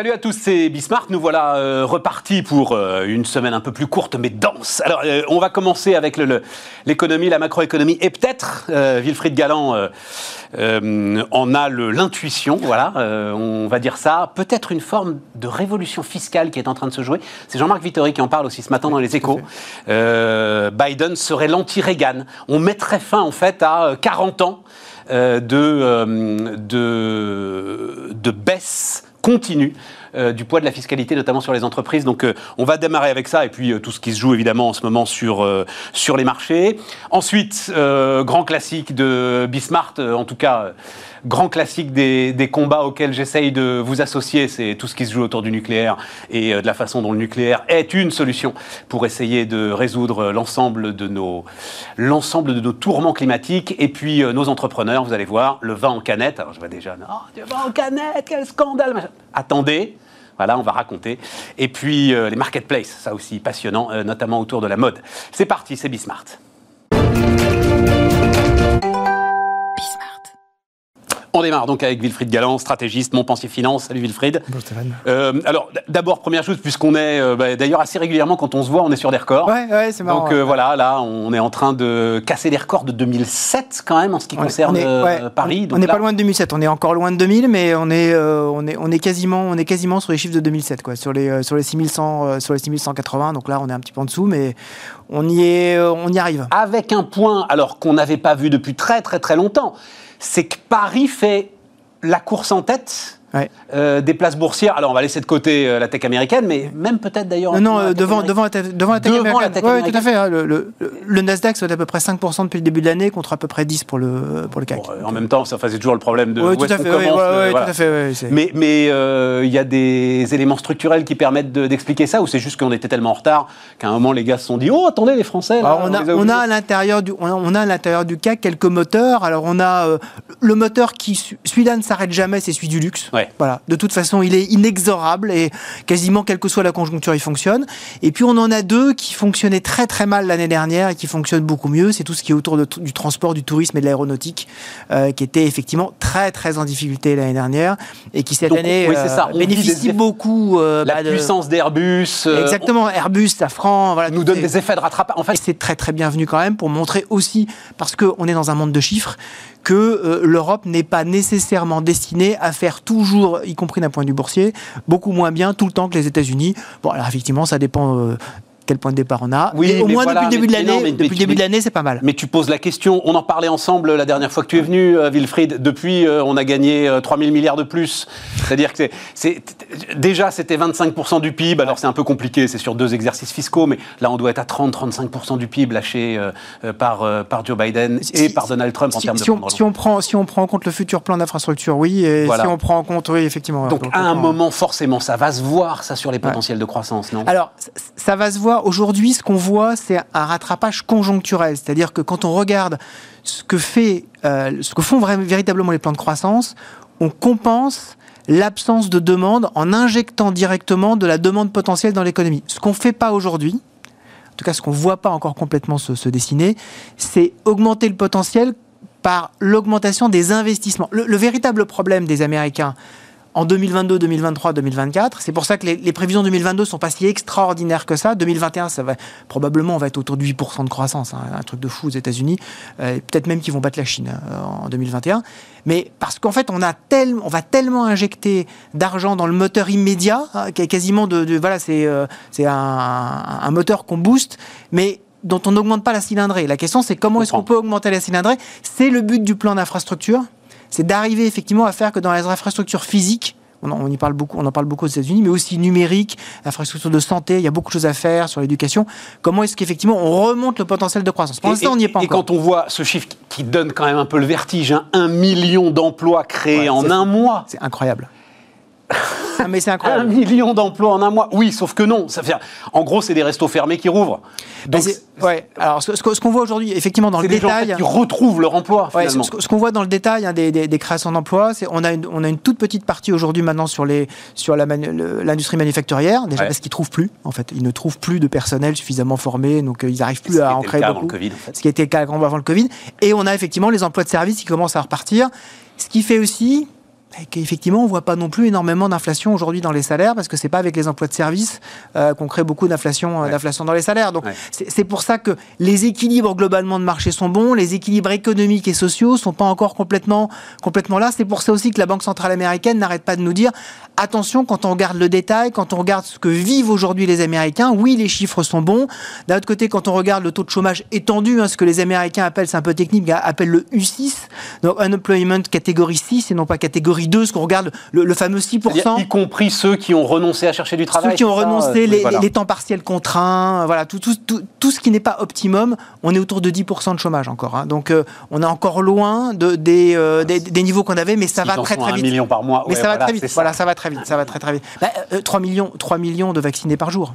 Salut à tous, c'est Bismarck. Nous voilà euh, repartis pour euh, une semaine un peu plus courte mais dense. Alors, euh, on va commencer avec l'économie, la macroéconomie et peut-être Wilfried Galland en a l'intuition, voilà, on va dire ça. Peut-être une forme de révolution fiscale qui est en train de se jouer. C'est Jean-Marc Vittori qui en parle aussi ce matin dans les Échos. Biden serait l'anti-Reagan. On mettrait fin en fait à 40 ans de, de, de baisse continue euh, du poids de la fiscalité, notamment sur les entreprises. Donc euh, on va démarrer avec ça, et puis euh, tout ce qui se joue évidemment en ce moment sur, sur les marchés. Ensuite, grand classique de Bismarck, en tout cas grand classique des, combats auxquels j'essaye de vous associer, c'est tout ce qui se joue autour du nucléaire et de la façon dont le nucléaire est une solution pour essayer de résoudre l'ensemble de nos, l'ensemble de nos tourments climatiques. Et puis nos entrepreneurs, vous allez voir, le vin en canette. Alors je vois déjà, oh, du vin en canette, quel scandale Attendez, voilà, on va raconter. Et puis euh, les marketplaces, ça aussi passionnant, euh, notamment autour de la mode. C'est parti, c'est Bismart. On démarre donc avec Wilfried Galland, stratégiste, Montpensier Finance. Salut Wilfried. Bonjour Stéphane. Euh, alors d'abord, première chose, puisqu'on est euh, bah, d'ailleurs assez régulièrement quand on se voit, on est sur des records. Ouais, ouais, c'est marrant. Donc euh, voilà, là, on est en train de casser les records de 2007 quand même en ce qui concerne Paris. on n'est pas loin de 2007, on est encore loin de 2000, mais on est, on est, on est quasiment, on est quasiment sur les chiffres de 2007, quoi, sur les, sur les 6100, sur les 6180. Donc là, on est un petit peu en dessous, mais on y est, on y arrive. Avec un point, alors qu'on n'avait pas vu depuis très très très longtemps c'est que Paris fait la course en tête euh, des places boursières. Alors, on va laisser de côté euh, la tech américaine, mais même peut-être d'ailleurs. Non, non, euh, devant, devant, la devant, la tech américaine. oui, tout à fait. Hein. le, le, le, Nasdaq, c'est à peu près 5% depuis le début de l'année, contre à peu près 10% pour le, pour le CAC. en même temps, ça faisait toujours le problème de. Oui, tout à fait. Oui, tout à fait mais mais il y a des éléments structurels qui permettent d'expliquer ça, ou c'est juste qu'on était tellement en retard qu'à un moment, les gars se sont dit Oh, attendez, les Français. Là, on, a, on, a, à l'intérieur du, on a à l'intérieur du CAC quelques moteurs. Alors, on a le moteur qui, celui-là ne s'arrête jamais, c'est celui du luxe. Voilà. De toute façon, il est inexorable et quasiment quelle que soit la conjoncture, il fonctionne. Et puis on en a deux qui fonctionnaient très très mal l'année dernière et qui fonctionnent beaucoup mieux. C'est tout ce qui est autour du transport, du tourisme et de l'aéronautique, euh, qui était effectivement très très en difficulté l'année dernière et qui cette année oui, ça. Euh, bénéficie beaucoup. Euh, la bah, puissance d'Airbus. Exactement, Airbus, Safran, voilà, nous donne des effets de rattrapage. En fait, c'est très très bienvenu quand même pour montrer aussi, parce qu'on est dans un monde de chiffres, que euh, l'Europe n'est pas nécessairement destinée à faire toujours, y compris d'un point de vue boursier, beaucoup moins bien tout le temps que les États-Unis. Bon, alors effectivement, ça dépend euh, quel point de départ on a. Oui, au moins depuis le début de l'année, depuis le début de l'année, c'est pas mal. Mais tu poses la question. On en parlait ensemble la dernière fois que tu es venu, euh, Wilfried. Depuis, euh, on a gagné 3000 euh, milliards de plus. C'est-à-dire que c'est déjà c'était 25% du PIB. Alors c'est un peu compliqué, c'est sur deux exercices fiscaux, mais là on doit être à 30-35% du PIB lâché par par Joe Biden et par Donald Trump en termes si de. On, si on prend si on prend en compte le futur plan d'infrastructure, oui. Et si on prend en compte, oui, effectivement. Donc, à un moment, forcément, ça va se voir ça sur les potentiels de croissance, non? Alors ça va se voir aujourd'hui, ce qu'on voit, c'est un rattrapage conjoncturel. C'est-à-dire que quand on regarde ce que, euh, font véritablement les plans de croissance, on compense l'absence de demande en injectant directement de la demande potentielle dans l'économie. Ce qu'on ne fait pas aujourd'hui, en tout cas ce qu'on ne voit pas encore complètement se, dessiner, c'est augmenter le potentiel par l'augmentation des investissements. le, véritable problème des Américains, en 2022, 2023, 2024. C'est pour ça que les, prévisions 2022 sont pas si extraordinaires que ça. 2021, ça va probablement on va être autour de 8% de croissance, hein, un truc de fou aux États-Unis. Euh, peut-être même qu'ils vont battre la Chine euh, en 2021. Mais parce qu'en fait, on a on va tellement injecter d'argent dans le moteur immédiat, hein, qui est quasiment de, voilà, c'est euh, c'est un, un moteur qu'on booste, mais dont on n'augmente pas la cylindrée. La question, c'est comment est-ce qu'on peut augmenter la cylindrée? C'est le but du plan d'infrastructure c'est d'arriver effectivement à faire que dans les infrastructures physiques, on en, parle beaucoup, on en parle beaucoup aux États-Unis, mais aussi numérique, infrastructure de santé, il y a beaucoup de choses à faire sur l'éducation. Comment est-ce qu'effectivement on remonte le potentiel de croissance? Pour l'instant, on n'y est pas et encore. Et quand on voit ce chiffre qui donne quand même un peu le vertige, hein, un million d'emplois créés en un mois. C'est incroyable. Ah, mais c'est incroyable. Un million d'emplois en un mois. Oui, sauf que non. Ça fait, en gros, c'est des restos fermés qui rouvrent. Donc, ouais. Alors, ce, ce qu'on voit aujourd'hui, effectivement, dans le détail. Gens, qui retrouvent leur emploi. Finalement. ce, qu'on voit dans le détail hein, des, des, créations d'emplois, c'est on a une, on a une toute petite partie aujourd'hui maintenant sur les sur l'industrie manufacturière. Déjà parce qu'ils trouvent plus. En fait, ils ne trouvent plus de personnel suffisamment formé, donc euh, ils n'arrivent plus à en créer beaucoup. Le COVID, en fait. Ce qui était le cas avant le Covid. Et on a effectivement les emplois de service qui commencent à repartir. Ce qui fait aussi et qu'effectivement, on ne voit pas non plus énormément d'inflation aujourd'hui dans les salaires, parce que c'est pas avec les emplois de service euh, qu'on crée beaucoup d'inflation euh, d'inflation dans les salaires. Donc, c'est pour ça que les équilibres globalement de marché sont bons, les équilibres économiques et sociaux sont pas encore complètement, complètement là. C'est pour ça aussi que la Banque centrale américaine n'arrête pas de nous dire attention quand on regarde le détail, quand on regarde ce que vivent aujourd'hui les Américains, oui, les chiffres sont bons. D'un autre côté, quand on regarde le taux de chômage étendu, hein, ce que les Américains appellent, c'est un peu technique, appellent le U6, donc unemployment catégorie 6 et non pas catégorie 2, ce qu'on regarde le, fameux 6%. Y compris ceux qui ont renoncé à chercher du travail. Ceux qui ont renoncé, les, temps partiels contraints, voilà, tout, tout, tout, ce qui n'est pas optimum, on est autour de 10% de chômage encore. Hein. Donc euh, on est encore loin de, des, euh, des, niveaux qu'on avait, mais ça va très très vite. million par mois. Mais ça va très vite. Voilà, ça va très vite. Ça va très très vite. 3, bah, euh, millions, 3 millions de vaccinés par jour.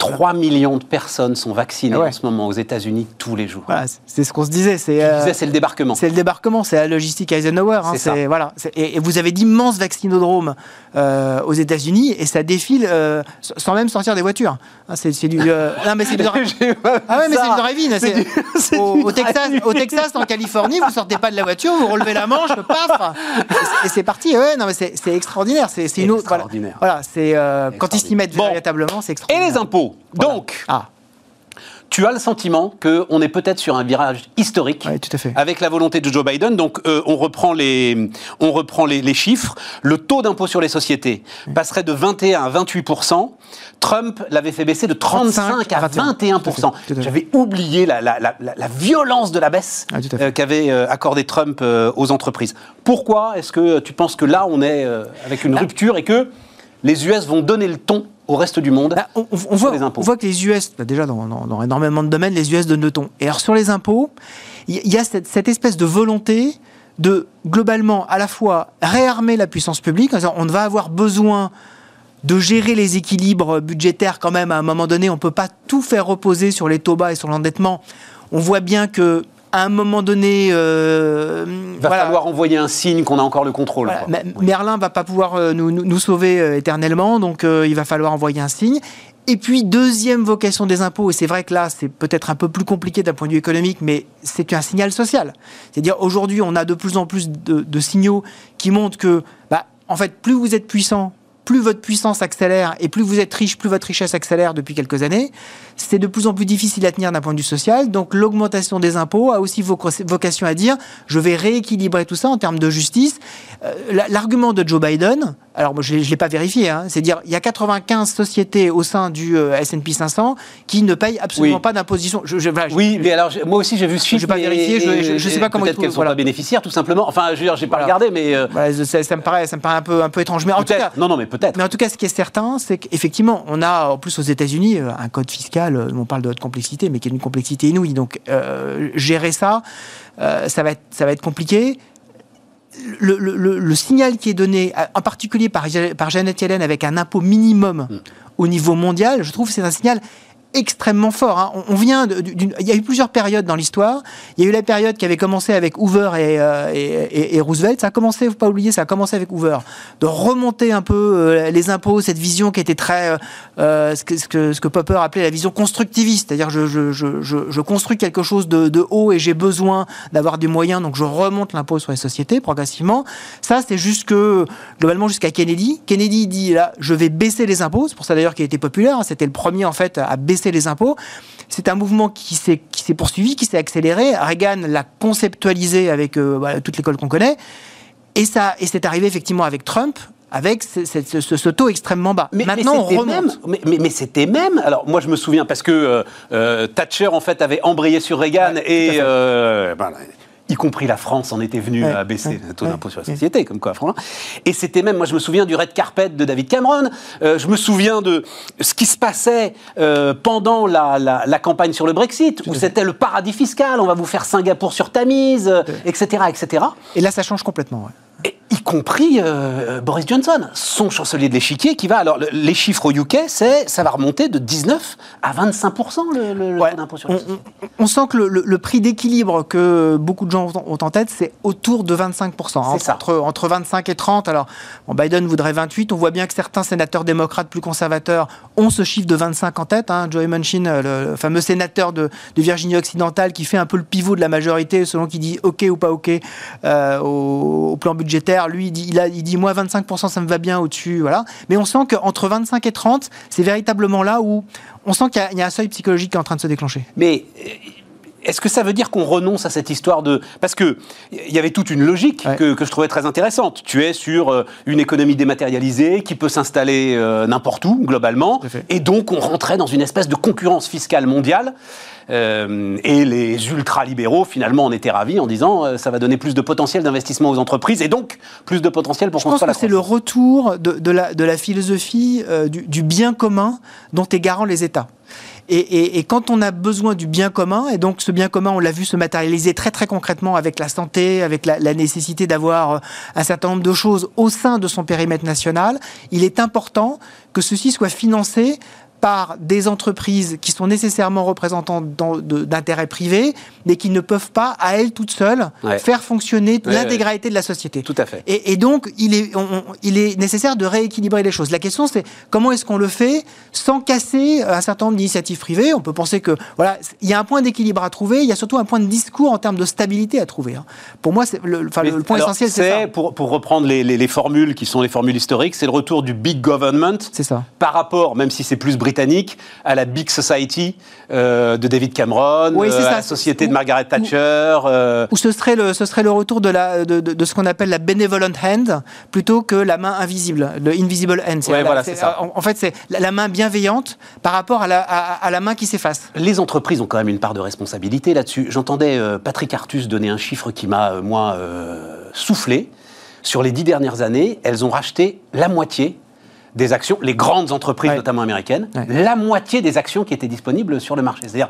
3 millions de personnes sont vaccinées en ce moment aux États-Unis tous les jours. c'est ce qu'on se disait. C'est euh, c'est le débarquement. C'est le débarquement, c'est la logistique Eisenhower. Hein, voilà. Et, vous avez d'immenses vaccinodromes euh, aux États-Unis et ça défile euh, sans même sortir des voitures. Hein, c'est du. non, mais c'est du. ah ouais, mais c'est du drive Au, au, Texas, au Texas, en Californie, vous sortez pas de la voiture, vous relevez la manche, paf, et c'est parti. Ouais, non, mais c'est extraordinaire. C'est une autre. Voilà, c'est quand ils s'y mettent véritablement, c'est extraordinaire. Et les impôts donc, ah. tu as le sentiment qu'on est peut-être sur un virage historique avec la volonté de Joe Biden. Donc, euh, on reprend, les, on reprend les, chiffres. Le taux d'impôt sur les sociétés passerait de 21 à 28% Trump l'avait fait baisser de 35, à 21% J'avais oublié la, violence de la baisse ah, euh, qu'avait euh, accordé Trump aux entreprises. Pourquoi est-ce que tu penses que là, on est avec une bah. rupture et que les US vont donner le ton au reste du monde bah, on, voit, les impôts. on voit que les US, bah, déjà dans, énormément de domaines, les US donnent le ton. Et alors sur les impôts, il y, a cette, espèce de volonté de globalement à la fois réarmer la puissance publique, on va avoir besoin de gérer les équilibres budgétaires quand même à un moment donné, on ne peut pas tout faire reposer sur les taux bas et sur l'endettement. On voit bien que à un moment donné. Euh, va falloir envoyer un signe qu'on a encore le contrôle. Voilà, Merlin va pas pouvoir euh, nous, sauver euh, éternellement, donc euh, il va falloir envoyer un signe. Et puis, deuxième vocation des impôts, et c'est vrai que là, c'est peut-être un peu plus compliqué d'un point de vue économique, mais c'est un signal social. C'est-à-dire, aujourd'hui, on a de plus en plus de, signaux qui montrent que, bah, en fait, plus vous êtes puissant, plus votre puissance accélère et plus vous êtes riche, plus votre richesse accélère depuis quelques années. C'est de plus en plus difficile à tenir d'un point de vue social. Donc l'augmentation des impôts a aussi vocation à dire je vais rééquilibrer tout ça en termes de justice. Euh, l'argument de Joe Biden, alors je ne l'ai pas vérifié, hein, c'est dire il y a 95 sociétés au sein du euh, S&P 500 qui ne payent absolument pas d'imposition. oui, mais alors moi aussi j'ai vu ce chiffre. Je n'ai pas vérifié, je ne sais pas comment. Peut-être qu'elles ne sont pas bénéficiaires tout simplement. Enfin, je n'ai pas regardé, mais euh, ça, me paraît, ça me paraît un peu, un peu étrange. Mais en tout cas, non, non, mais peut-être. Mais en tout cas, ce qui est certain, c'est qu'effectivement, on a en plus aux États-Unis un code fiscal. On parle de haute complexité, mais qui est une complexité inouïe. Donc gérer ça, ça va être, ça va être compliqué le, signal qui est donné, en particulier par, par Janet Yellen, avec un impôt minimum mm. au niveau mondial, je trouve que c'est un signal extrêmement fort. Hein. On, vient il y a eu plusieurs périodes dans l'histoire. Il y a eu la période qui avait commencé avec Hoover euh, et, et, Roosevelt. Ça a commencé, faut pas oublier, ça a commencé avec Hoover, de remonter un peu euh, les impôts, cette vision qui était très euh, ce, que, Popper appelait la vision constructiviste, c'est-à-dire je, construis quelque chose de, de haut et j'ai besoin d'avoir des moyens, donc je remonte l'impôt sur les sociétés progressivement. Ça, c'est jusque globalement jusqu'à Kennedy. Kennedy dit là, je vais baisser les impôts. C'est pour ça d'ailleurs qu'il été populaire. Hein. C'était le premier en fait à baisser les impôts. C'est un mouvement qui s'est poursuivi, qui s'est accéléré. Reagan l'a conceptualisé avec euh, toute l'école qu'on connaît. Et, ça, et c'est arrivé effectivement avec Trump, avec ce, taux extrêmement bas. Mais, Maintenant, on Même, mais, c'était même. Alors, moi, je me souviens parce que euh, euh, Thatcher, en fait, avait embrayé sur Reagan et y compris la France en était venue à baisser le taux d'impôt sur la société, comme quoi, franchement. Et c'était même, moi je me souviens du red carpet de David Cameron, euh, je me souviens de ce qui se passait euh, pendant la, la, campagne sur le Brexit, où c'était le paradis fiscal, on va vous faire Singapour sur Tamise, etc., etc. Et là, ça change complètement y compris euh, Boris Johnson, son chancelier de l'échiquier, qui va. Alors, les chiffres au UK, c'est ça va remonter de 19 à 25% le, le, d'impôt sur on, on, sent que le, prix d'équilibre que beaucoup de gens ont en tête, c'est autour de 25% hein, ça. Entre, entre 25 et 30. Alors, Biden voudrait 28. On voit bien que certains sénateurs démocrates plus conservateurs ont ce chiffre de 25 en tête. Hein. Joey Manchin, le fameux sénateur de, Virginie occidentale, qui fait un peu le pivot de la majorité selon qui dit OK ou pas OK euh, au, au plan budgétaire lui il dit, il, dit moi 25%, ça me va bien au-dessus, voilà. Mais on sent qu'entre 25 et 30, c'est véritablement là où on sent qu'il y, y, a un seuil psychologique qui est en train de se déclencher. Mais est-ce que ça veut dire qu'on renonce à cette histoire de... Parce qu'il y avait toute une logique ouais. que, que, je trouvais très intéressante. Tu es sur euh, une économie dématérialisée qui peut s'installer euh, n'importe où, globalement. Et donc, on rentrait dans une espèce de concurrence fiscale mondiale. Euh, et les ultra-libéraux, finalement, en étaient ravis en disant euh, ça va donner plus de potentiel d'investissement aux entreprises et donc plus de potentiel pour construire la Je pense que c'est le retour de, de, la, de, la, philosophie du, du, bien commun dont est garant les États. Et, quand on a besoin du bien commun, et donc ce bien commun, on l'a vu se matérialiser très très concrètement avec la santé, avec la, la nécessité d'avoir un certain nombre de choses au sein de son périmètre national, il est important que ceci soit financé par des entreprises qui sont nécessairement représentantes d'intérêts privés, mais qui ne peuvent pas, à elles toutes seules, ouais. faire fonctionner ouais, l'intégralité ouais. de la société. Tout à fait. Et, et donc, il est, on, il est nécessaire de rééquilibrer les choses. La question, c'est comment est-ce qu'on le fait sans casser un certain nombre d'initiatives privées? On peut penser que, voilà, il y a un point d'équilibre à trouver, il y a surtout un point de discours en termes de stabilité à trouver. Hein. Pour moi, le, point alors, essentiel, c'est ça. Pour, pour reprendre les, les, les, formules qui sont les formules historiques, c'est le retour du big government. C'est ça. Par rapport, même si c'est plus britannique, à la Big Society euh, de David Cameron, oui, euh, ça. à la société de Margaret Thatcher. Ou, euh... ou, ce, serait le, ce serait le retour de, la, de, de, de ce qu'on appelle la benevolent hand plutôt que la main invisible, le invisible hand. Ouais, voilà, c'est ça. En, en fait, c'est la, main bienveillante par rapport à la, à, à la main qui s'efface. Les entreprises ont quand même une part de responsabilité là-dessus. J'entendais euh, Patrick Artus donner un chiffre qui m'a, moi, soufflé. Sur les dix dernières années, elles ont racheté la moitié des actions, les grandes entreprises, ouais. notamment américaines, ouais. la moitié des actions qui étaient disponibles sur le marché. C'est-à-dire,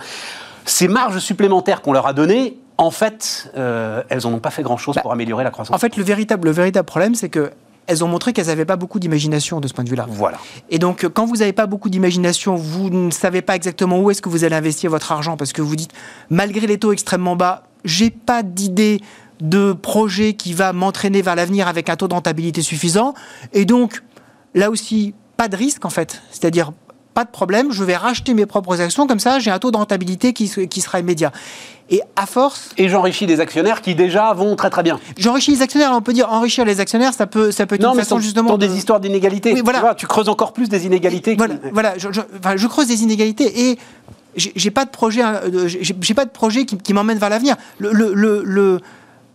ces marges supplémentaires qu'on leur a données, en fait, euh, elles n'en ont pas fait grand-chose bah, pour améliorer la croissance. En fait, le véritable, le véritable problème, c'est que elles ont montré qu'elles n'avaient pas beaucoup d'imagination de ce point de vue-là. Voilà. Et donc, quand vous n'avez pas beaucoup d'imagination, vous ne savez pas exactement où est-ce que vous allez investir votre argent parce que vous dites, malgré les taux extrêmement bas, j'ai pas d'idée de projet qui va m'entraîner vers l'avenir avec un taux de rentabilité suffisant. Et donc, là aussi, pas de risque en fait. C'est-à-dire, pas de problème, je vais racheter mes propres actions, comme ça j'ai un taux de rentabilité qui, qui sera immédiat. Et à force. Et j'enrichis des actionnaires qui déjà vont très très bien. J'enrichis les actionnaires, on peut dire enrichir les actionnaires, ça peut, ça peut être non, une mais façon ton, justement. De... des histoires d'inégalités. Oui, voilà. tu, vois, tu creuses encore plus des inégalités. Voilà, voilà je, je, enfin, je, creuse des inégalités et j'ai pas de projet, euh, j'ai pas de projet qui, qui m'emmène vers l'avenir. Le, le, le,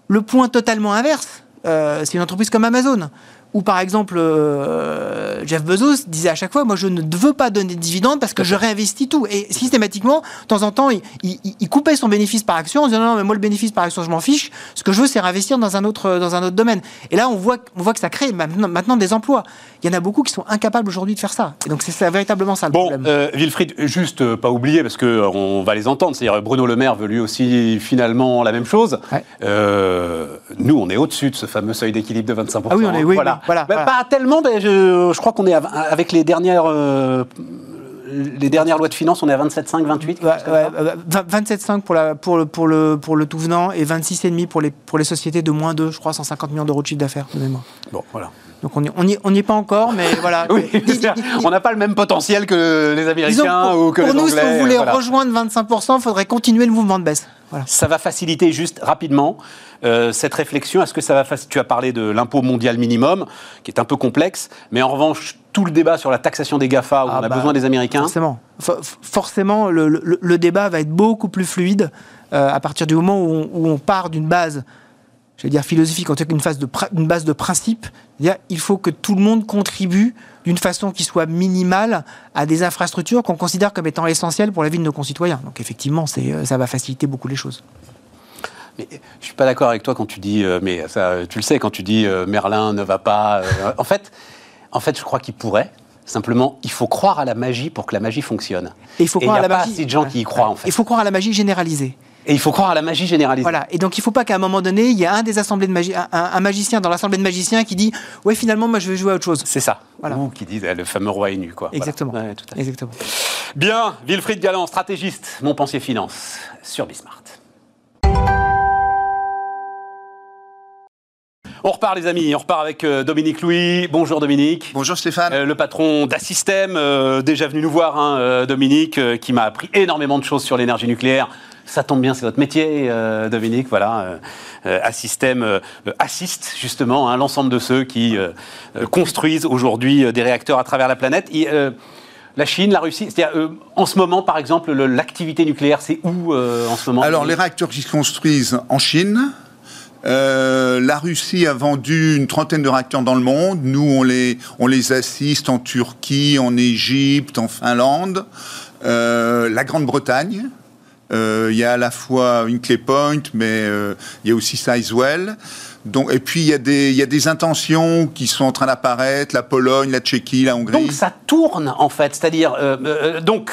le, point totalement inverse, euh, c'est une entreprise comme Amazon où par exemple euh, Jeff Bezos disait à chaque fois moi je ne veux pas donner de dividendes parce que je réinvestis tout. Et systématiquement de temps en temps il, il, il, coupait son bénéfice par action en disant non mais moi le bénéfice par action je m'en fiche. Ce que je veux c'est réinvestir dans un autre dans un autre domaine. Et là on voit on voit que ça crée maintenant, maintenant des emplois. Il y en a beaucoup qui sont incapables aujourd'hui de faire ça. Et donc c'est véritablement ça le bon, problème. euh, Wilfried juste euh, pas oublier parce que on va les entendre. C'est-à-dire Bruno Le Maire veut lui aussi finalement la même chose. Ouais. Nous on est au-dessus de ce fameux seuil d'équilibre de 25% ah oui on est oui, voilà. Voilà, bah, voilà. Pas tellement, mais je, je crois qu'on est à, avec les dernières. Euh, les dernières lois de finances, on est à 27,5, 28 ouais, ouais, 27,5 pour, la, pour, le, pour, le, pour le tout venant et 26,5 pour les, pour les sociétés de moins de, je crois, 150 millions d'euros de chiffre d'affaires, de mémoire. Bon, voilà. Donc on n'y on on est pas encore, mais voilà. oui, on n'a pas le même potentiel que les Américains pour, ou que pour les nous, Anglais. si on voulait voilà. rejoindre 25%, il faudrait continuer le mouvement de baisse. Voilà. Ça va faciliter juste rapidement euh, cette réflexion. Est-ce que ça va faciliter Tu as parlé de l'impôt mondial minimum, qui est un peu complexe, mais en revanche, tout le débat sur la taxation des GAFA, où ah on a bah, besoin des Américains. Forcément, For forcément le, le, le, débat va être beaucoup plus fluide euh, à partir du moment où on, où on part d'une base je vais dire philosophique, en tout cas une, phase de une base de principe. Il faut que tout le monde contribue d'une façon qui soit minimale à des infrastructures qu'on considère comme étant essentielles pour la vie de nos concitoyens. Donc effectivement, ça va faciliter beaucoup les choses. Mais je suis pas d'accord avec toi quand tu dis, euh, mais ça, tu le sais, quand tu dis euh, Merlin ne va pas. Euh, en fait, en fait, je crois qu'il pourrait. Simplement, il faut croire à la magie pour que la magie fonctionne. Et il faut croire Et à la pas magie. assez de gens qui y croient en fait. Il faut croire à la magie généralisée. Et il faut croire à la magie généralisée. Voilà. Et donc, il ne faut pas qu'à un moment donné, il y ait un des assemblées de magi un, un, magicien dans l'assemblée de magiciens qui dit Ouais, finalement, moi, je vais jouer à autre chose. C'est ça. Voilà. Ou qui dit le fameux roi est nu, quoi. Exactement. Voilà. Ouais, Exactement. Bien, Wilfried Galland, stratégiste, mon pensier finance sur Bismart. On repart les amis, on repart avec euh, Dominique Louis. Bonjour Dominique. Bonjour Stéphane. Euh, le patron d'Assystem, euh, déjà venu nous voir, hein, euh, Dominique, euh, qui m'a appris énormément de choses sur l'énergie nucléaire. Ça tombe bien, c'est votre métier, euh, Dominique. Voilà. à système assiste justement hein, l'ensemble de ceux qui construisent aujourd'hui des réacteurs à travers la planète. la Chine, la Russie, en ce moment, par exemple, l'activité nucléaire, c'est où en ce moment? Alors, les réacteurs qui se construisent en Chine, euh, la Russie a vendu une trentaine de réacteurs dans le monde. Nous, on les, on les assiste en Turquie, en Égypte, en Finlande. Euh, la Grande-Bretagne. Euh, il y a à la fois Hinkley Point, mais il y a aussi Sizewell. Donc, et puis il y, a des, il y a des intentions qui sont en train d'apparaître, la Pologne, la Tchéquie, la Hongrie. Donc ça tourne en fait, c'est-à-dire, donc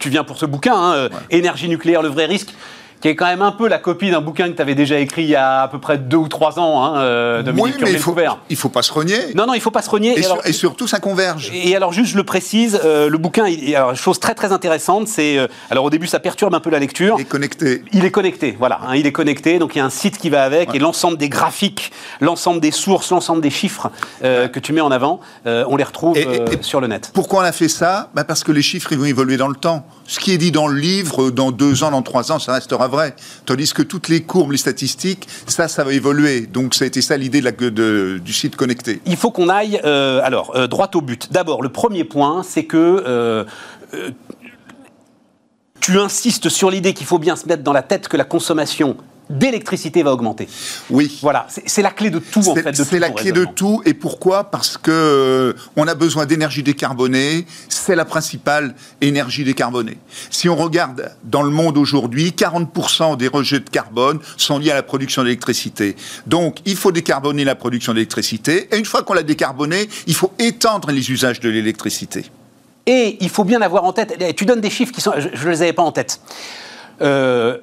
tu viens pour ce bouquin, hein, énergie nucléaire, le vrai risque qui est quand même un peu la copie d'un bouquin que tu avais déjà écrit il y a à peu près deux ou trois ans, hein, euh, oui, mais il faut, il faut pas se renier. Non, non, il faut pas se renier. Et, surtout, ça converge. Et alors, juste, je le précise, euh, le bouquin, il, alors, chose très très intéressante, c'est, euh, alors au début, ça perturbe un peu la lecture. Il est connecté. Il est connecté, voilà, hein, il est connecté, donc il y a un site qui va avec, et l'ensemble des graphiques, l'ensemble des sources, l'ensemble des chiffres que tu mets en avant, on les retrouve sur le net. Pourquoi on a fait ça? Bah Parce que les chiffres, ils vont évoluer dans le temps. Ce qui est dit dans le livre, dans deux ans, dans trois ans, ça restera vrai. Tandis que toutes les courbes, les statistiques, ça, ça va évoluer. Donc, ça a été ça l'idée du site connecté. Il faut qu'on aille, euh, alors, euh, droit au but. D'abord, le premier point, c'est que euh, tu insistes sur l'idée qu'il faut bien se mettre dans la tête que la consommation d'électricité va augmenter. Oui. Voilà, c'est la clé de tout en fait. C'est la clé de tout. Et pourquoi? Parce que euh, on a besoin d'énergie décarbonée. C'est la principale énergie décarbonée. Si on regarde dans le monde aujourd'hui, 40% des rejets de carbone sont liés à la production d'électricité. Donc, il faut décarboner la production d'électricité. Et une fois qu'on l'a décarbonée, il faut étendre les usages de l'électricité. Et il faut bien avoir en tête. Tu donnes des chiffres qui sont, je ne les avais pas en tête. Euh,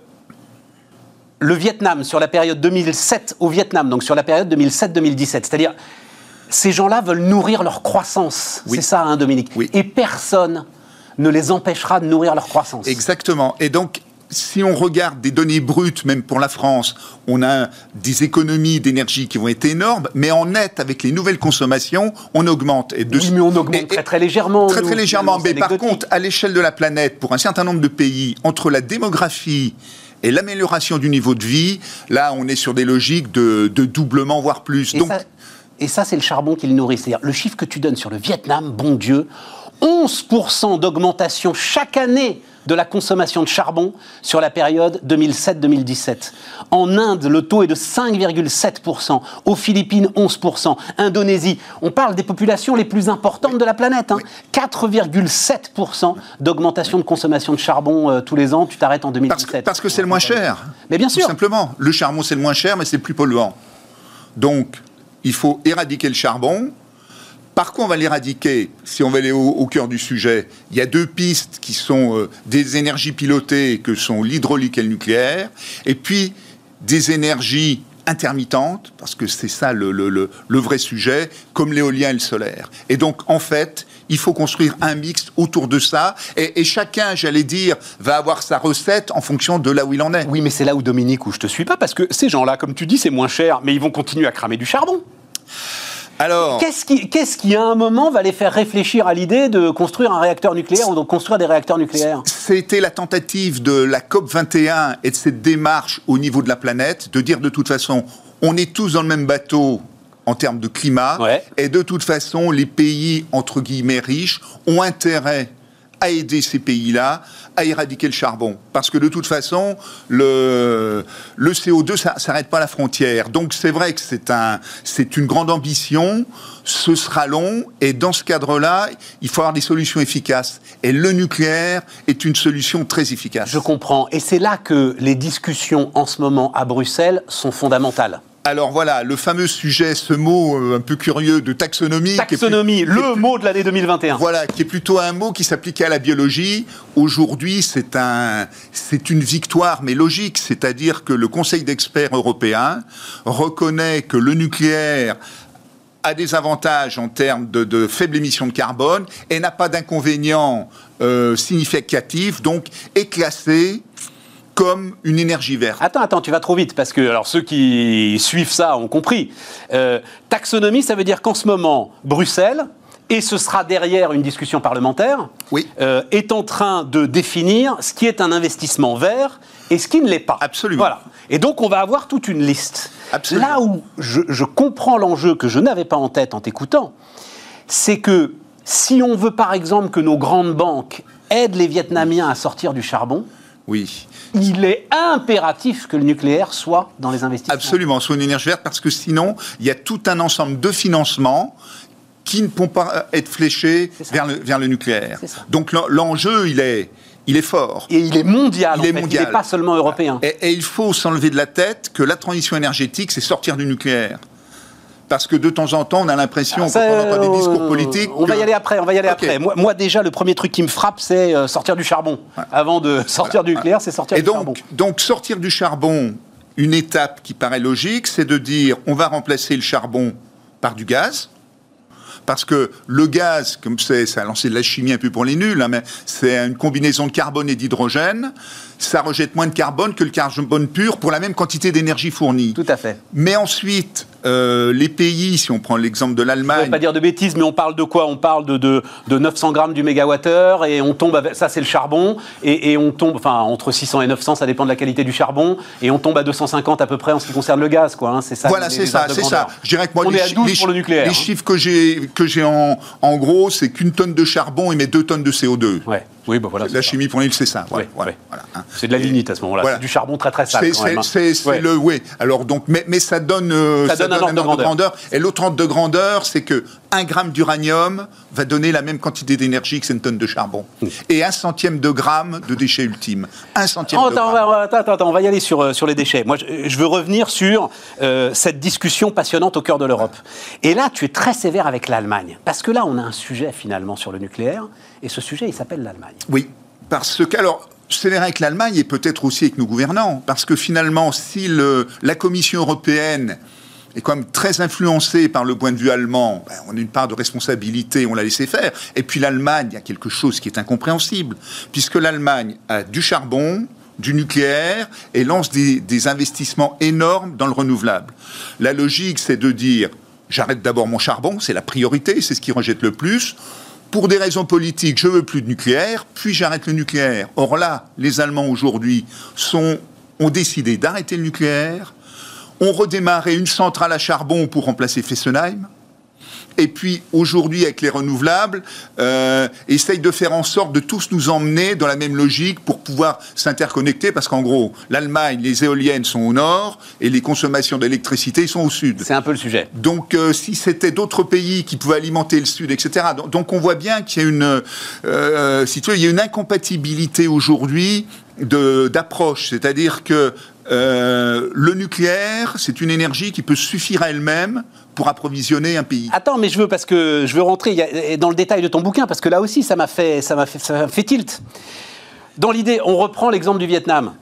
le Vietnam, sur la période 2007 au Vietnam, donc sur la période 2007-2017, c'est-à-dire ces gens-là veulent nourrir leur croissance. C'est ça, hein, Dominique Et personne ne les empêchera de nourrir leur croissance. Exactement. Et donc, si on regarde des données brutes, même pour la France, on a des économies d'énergie qui vont être énormes, mais en net, avec les nouvelles consommations, on augmente. Et oui, mais on augmente très très légèrement. Très très légèrement. Mais par contre, à l'échelle de la planète, pour un certain nombre de pays, entre la démographie et l'amélioration du niveau de vie, là, on est sur des logiques de, doublement, voire plus. Et Donc... ça, et ça c'est le charbon qui le nourrit. C'est-à-dire, le chiffre que tu donnes sur le Vietnam, bon Dieu, 11% d'augmentation chaque année de la consommation de charbon sur la période 2007-2017. En Inde, le taux est de 5,7%. Aux Philippines, 11%. Indonésie, on parle des populations les plus importantes de la planète. 4,7% hein. d'augmentation de consommation de charbon euh, tous les ans. Tu t'arrêtes en 2017. Parce que c'est le moins cher. Mais bien sûr. Tout simplement. Le charbon, c'est le moins cher, mais c'est le plus polluant. Donc, il faut éradiquer le charbon, par quoi on va l'éradiquer Si on va aller au, cœur du sujet, il y a deux pistes qui sont euh, des énergies pilotées, que sont l'hydraulique et le nucléaire, et puis des énergies intermittentes, parce que c'est ça le, vrai sujet, comme l'éolien et le solaire. Et donc, en fait, il faut construire un mix autour de ça, et, et chacun, j'allais dire, va avoir sa recette en fonction de là où il en est. Oui, mais c'est là où, Dominique, où je te suis pas, parce que ces gens-là, comme tu dis, c'est moins cher, mais ils vont continuer à cramer du charbon. Alors, qu'est-ce qui, qu'est-ce qui, à un moment, va les faire réfléchir à l'idée de construire un réacteur nucléaire ou de construire des réacteurs nucléaires? C'était la tentative de la COP 21 et de cette démarche au niveau de la planète de dire de toute façon, on est tous dans le même bateau en termes de climat, et de toute façon, les pays entre guillemets riches ont intérêt à aider ces pays-là à éradiquer le charbon. Parce que de toute façon, le, le CO2, ça s'arrête pas à la frontière. Donc c'est vrai que c'est un, c'est une grande ambition, ce sera long, et dans ce cadre-là, il faut avoir des solutions efficaces. Et le nucléaire est une solution très efficace. Je comprends. Et c'est là que les discussions en ce moment à Bruxelles sont fondamentales. Alors voilà, le fameux sujet, ce mot euh, un peu curieux de taxonomie. Taxonomie, le mot de l'année 2021. Voilà, qui est plutôt un mot qui s'appliquait à la biologie. Aujourd'hui, c'est un, c'est une victoire, mais logique. C'est-à-dire que le Conseil d'experts européen reconnaît que le nucléaire a des avantages en termes de, faible émission de carbone et n'a pas d'inconvénients euh, significatifs, donc est classé comme une énergie verte. Attends, attends, tu vas trop vite, parce que alors, ceux qui suivent ça ont compris. Euh, taxonomie, ça veut dire qu'en ce moment, Bruxelles et ce sera derrière une discussion parlementaire, oui. Euh, est en train de définir ce qui est un investissement vert et ce qui ne l'est pas. Absolument. Voilà. Et donc, on va avoir toute une liste. Absolument. Là où je, je comprends l'enjeu que je n'avais pas en tête en t'écoutant, c'est que si on veut, par exemple, que nos grandes banques aident les Vietnamiens à sortir du charbon, oui. Il est impératif que le nucléaire soit dans les investissements. Absolument, soit une énergie verte, parce que sinon, il y a tout un ensemble de financements qui ne pourront pas être fléchés vers le, vers le nucléaire. Donc l'enjeu, il est, il est fort. Et il est mondial, il est mondial. Il n'est pas seulement européen. Et, et il faut s'enlever de la tête que la transition énergétique, c'est sortir du nucléaire parce que de temps en temps, on a l'impression, ah, qu'on entend des discours politiques. On va y aller après, on va y aller après. Moi, déjà, le premier truc qui me frappe, c'est euh, sortir du charbon. Avant de sortir du nucléaire, c'est sortir du donc, charbon. Donc, sortir du charbon, une étape qui paraît logique, c'est de dire on va remplacer le charbon par du gaz parce que le gaz, comme c'est, ça a lancé de la chimie un peu pour les nuls, hein, mais c'est une combinaison de carbone et d'hydrogène ça rejette moins de carbone que le carbone pur pour la même quantité d'énergie fournie. Tout à fait. Mais ensuite, euh, les pays, si on prend l'exemple de l'Allemagne. Je ne pas dire de bêtises, mais on parle de quoi? On parle de, de, 900 grammes du mégawattheure et on tombe, ça c'est le charbon, et, on tombe, enfin entre 600 et 900, ça dépend de la qualité du charbon, et on tombe à 250 à peu près en ce qui concerne le gaz, quoi. Hein, c'est ça. Voilà, c'est ça, c'est ça. Je dirais que moi, on les, est à 12 pour le nucléaire. Les hein. chiffres que j'ai que j'ai en, en gros, c'est qu'une tonne de charbon émet 2 tonnes de CO2. Ouais. Oui, bah voilà. La chimie pour l'île, c'est ça. Hein. C'est de la lignite à ce moment-là. C'est du charbon très très sale. C'est hein. le oui. Alors donc, mais, mais ça donne, euh, ça, donne, un ordre de grandeur. Et l'autre ordre de grandeur, c'est que un gramme d'uranium va donner la même quantité d'énergie que une tonne de charbon. Et un centième de gramme de déchets ultimes. Un centième oh, de attends, gramme. attends, attends, on va y aller sur, euh, sur les déchets. Moi, je, veux revenir sur euh, cette discussion passionnante au cœur de l'Europe. Et là, tu es très sévère avec l'Allemagne. Parce que là, on a un sujet finalement sur le nucléaire. Et ce sujet, il s'appelle l'Allemagne. Oui. Parce que, alors, c'est avec l'Allemagne et peut-être aussi avec nos gouvernants, parce que finalement, si la Commission européenne est quand même très influencée par le point de vue allemand, ben, on a une part de responsabilité, on l'a laissé faire. Et puis l'Allemagne, il y a quelque chose qui est incompréhensible, puisque l'Allemagne a du charbon, du nucléaire et lance des, des investissements énormes dans le renouvelable. La logique, c'est de dire, j'arrête d'abord mon charbon, c'est la priorité, c'est ce qui rejette le plus pour des raisons politiques, je veux plus de nucléaire, puis j'arrête le nucléaire. Or là, les Allemands aujourd'hui ont décidé d'arrêter le nucléaire, ont redémarré une centrale à charbon pour remplacer Fessenheim, et puis aujourd'hui avec les renouvelables, euh, essaye de faire en sorte de tous nous emmener dans la même logique pour pouvoir s'interconnecter, parce qu'en gros, l'Allemagne, les éoliennes sont au nord et les consommations d'électricité sont au sud. C'est un peu le sujet. Donc euh, si c'était d'autres pays qui pouvaient alimenter le sud, etc. Donc, on voit bien qu'il y a une, euh, si tu veux, il y a une incompatibilité aujourd'hui d'approche, c'est-à-dire que euh, le nucléaire, c'est une énergie qui peut suffire à elle-même pour approvisionner un pays. Attends, mais je veux parce que je veux rentrer dans le détail de ton bouquin parce que là aussi ça m'a fait ça m'a fait, ça fait tilt. Dans l'idée, on reprend l'exemple du Vietnam.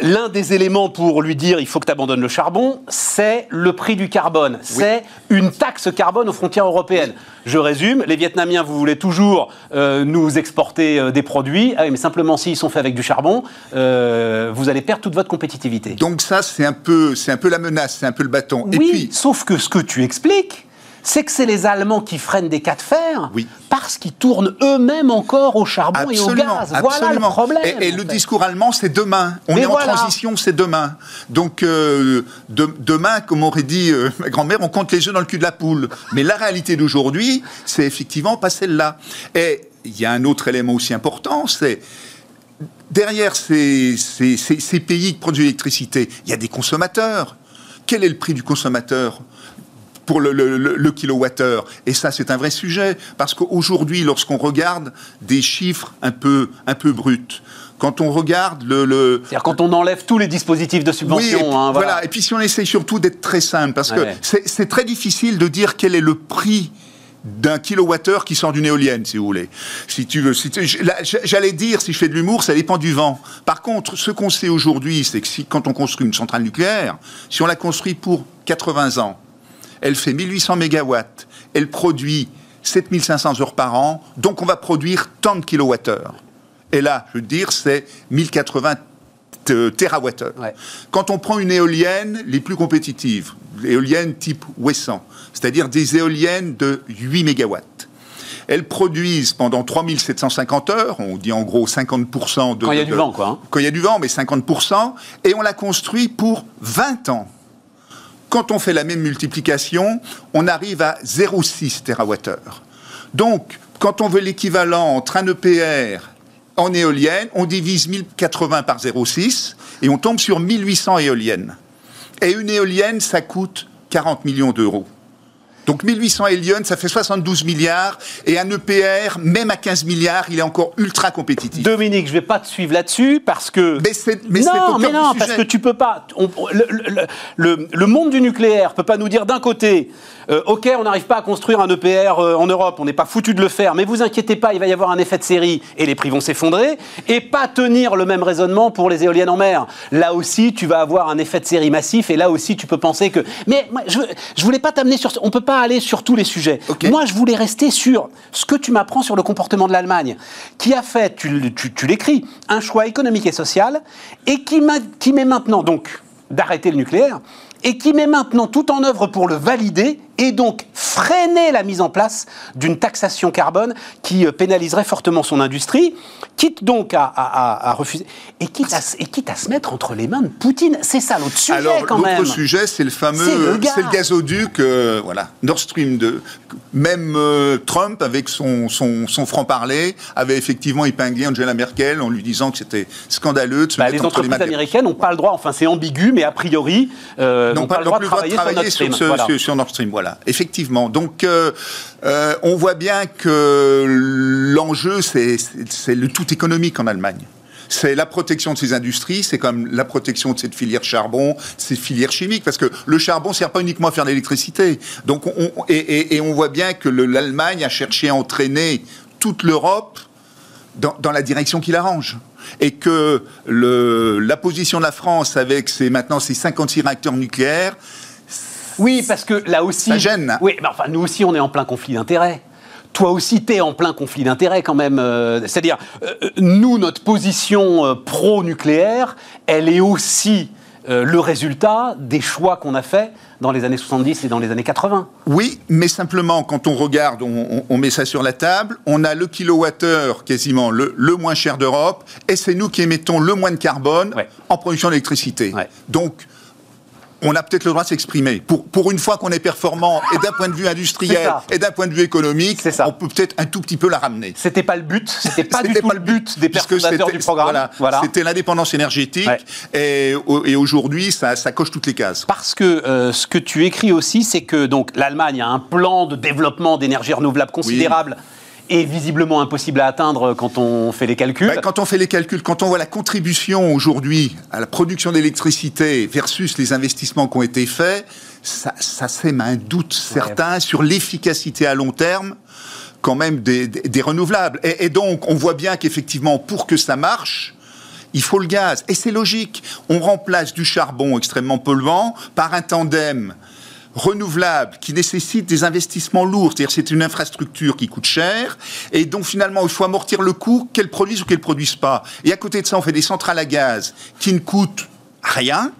L'un des éléments pour lui dire il faut que tu abandonnes le charbon, c'est le prix du carbone. C'est une taxe carbone aux frontières européennes. Je résume, les Vietnamiens, vous voulez toujours euh, nous exporter euh, des produits, ah mais simplement s'ils sont faits avec du charbon, euh, vous allez perdre toute votre compétitivité. Donc ça, c'est un, peu, un peu la menace, c'est un peu le bâton. Oui, Et puis... sauf que ce que tu expliques, c'est que c'est les Allemands qui freinent des cas de fer parce qu'ils tournent eux-mêmes encore au charbon et au gaz. Voilà le problème. Et, le discours allemand, c'est demain. On est en transition, c'est demain. Donc euh, demain, comme aurait dit euh, ma grand-mère, on compte les œufs dans le cul de la poule. Mais la réalité d'aujourd'hui, c'est effectivement pas celle-là. Et il y a un autre élément aussi important, c'est derrière ces, ces pays qui produisent l'électricité, il y a des consommateurs. Quel est le prix du consommateur? Pour le, le, kilowattheure. Et ça, c'est un vrai sujet, parce qu'aujourd'hui, lorsqu'on regarde des chiffres un peu, un peu bruts, quand on regarde le... C'est-à-dire quand on enlève tous les dispositifs de subvention. Oui, et hein, voilà. Et puis si on essaye surtout d'être très simple, parce que c'est très difficile de dire quel est le prix d'un kilowattheure qui sort d'une éolienne, si vous voulez. Si tu veux, si j'allais dire, si je fais de l'humour, ça dépend du vent. Par contre, ce qu'on sait aujourd'hui, c'est que si, quand on construit une centrale nucléaire, si on la construit pour 80 ans, elle fait 1800 mégawatts, elle produit 7500 heures par an, donc on va produire tant de kilowattheures. Et là, je veux dire, c'est 1080 TWh. Quand on prend une éolienne, les plus compétitives, éoliennes type Wesson, c'est-à-dire des éoliennes de 8 mégawatts, elles produisent pendant 3750 heures, on dit en gros 50% de... Quand il y a du vent, quoi. Hein. Quand il y a du vent, mais 50%, et on la construit pour 20 ans. Quand on fait la même multiplication, on arrive à 0,6 TWh. Donc, quand on veut l'équivalent entre un EPR en éolienne, on divise 1080 par 0,6 et on tombe sur 1800 éoliennes. Et une éolienne, ça coûte 40 millions d'euros. Donc 1800 éoliennes, ça fait 72 milliards. Et un EPR, même à 15 milliards, il est encore ultra compétitif. Dominique, je ne vais pas te suivre là-dessus parce que. Mais c'est mais non, mais non, parce que tu peux pas. le, le, monde du nucléaire peut pas nous dire d'un côté euh, ok, on n'arrive pas à construire un EPR euh, en Europe, on n'est pas foutu de le faire, mais vous inquiétez pas, il va y avoir un effet de série et les prix vont s'effondrer, et pas tenir le même raisonnement pour les éoliennes en mer. Là aussi, tu vas avoir un effet de série massif, et là aussi, tu peux penser que. Mais moi, je, je voulais pas t'amener sur. On peut pas aller sur tous les sujets. Moi, je voulais rester sur ce que tu m'apprends sur le comportement de l'Allemagne, qui a fait, tu, tu, l'écris, un choix économique et social, et qui, qui met maintenant donc d'arrêter le nucléaire, et qui met maintenant tout en œuvre pour le valider et donc freiner la mise en place d'une taxation carbone qui euh, pénaliserait fortement son industrie, quitte donc à, refuser, et quitte à, et quitte à se mettre entre les mains de Poutine. C'est ça l'autre sujet Alors, quand même. L'autre sujet, c'est le fameux, c'est le, gazoduc, euh, voilà, Nord Stream 2. Même euh, Trump, avec son, son, son franc-parler, avait effectivement épinglé Angela Merkel en lui disant que c'était scandaleux de se bah, mettre les entre les entreprises américaines n'ont pas le droit, enfin c'est ambigu, mais a priori, n'ont pas, le droit de travailler, sur, sur, Nord Stream. Voilà effectivement. Donc, euh, euh, on voit bien que l'enjeu, c'est le tout économique en Allemagne c'est la protection de ces industries, c'est comme la protection de cette filière charbon, ces filières chimiques, parce que le charbon ne sert pas uniquement à faire de l'électricité. Donc, et, on voit bien que l'Allemagne a cherché à entraîner toute l'Europe dans, la direction qui l'arrange. Et que la position de la France avec ses, maintenant ses 56 réacteurs nucléaires, oui, parce que là aussi. Ça gêne. Oui, mais enfin, nous aussi, on est en plein conflit d'intérêts toi aussi, tu es en plein conflit d'intérêts quand même. Euh, c'est-à-dire, euh, nous, notre position euh, pro-nucléaire, elle est aussi le résultat des choix qu'on a faits dans les années 70 et dans les années 80. Oui, mais simplement, quand on regarde, on, met ça sur la table, on a le kilowattheure quasiment le, moins cher d'Europe, et c'est nous qui émettons le moins de carbone en production d'électricité. Donc, on a peut-être le droit de s'exprimer. Pour, pour une fois qu'on est performant, et d'un point de vue industriel, et d'un point de vue économique, on peut peut-être un tout petit peu la ramener. C'était pas le but, c'était pas du tout le but des du programme. Voilà, C'était l'indépendance énergétique, et, et aujourd'hui, ça, ça, coche toutes les cases. Parce que euh, ce que tu écris aussi, c'est que donc l'Allemagne a un plan de développement d'énergie renouvelable considérable est visiblement impossible à atteindre quand on fait les calculs. Bah, quand on fait les calculs, quand on voit la contribution aujourd'hui à la production d'électricité versus les investissements qui ont été faits, ça, ça sème un doute certain sur l'efficacité à long terme quand même des, renouvelables. Et, donc, on voit bien qu'effectivement, pour que ça marche, il faut le gaz. Et c'est logique. On remplace du charbon extrêmement polluant par un tandem renouvelable qui nécessite des investissements lourds, c'est-à-dire c'est une infrastructure qui coûte cher, et donc finalement il faut amortir le coût qu'elle produise ou qu'elle produise pas. Et à côté de ça, on fait des centrales à gaz qui ne coûtent rien,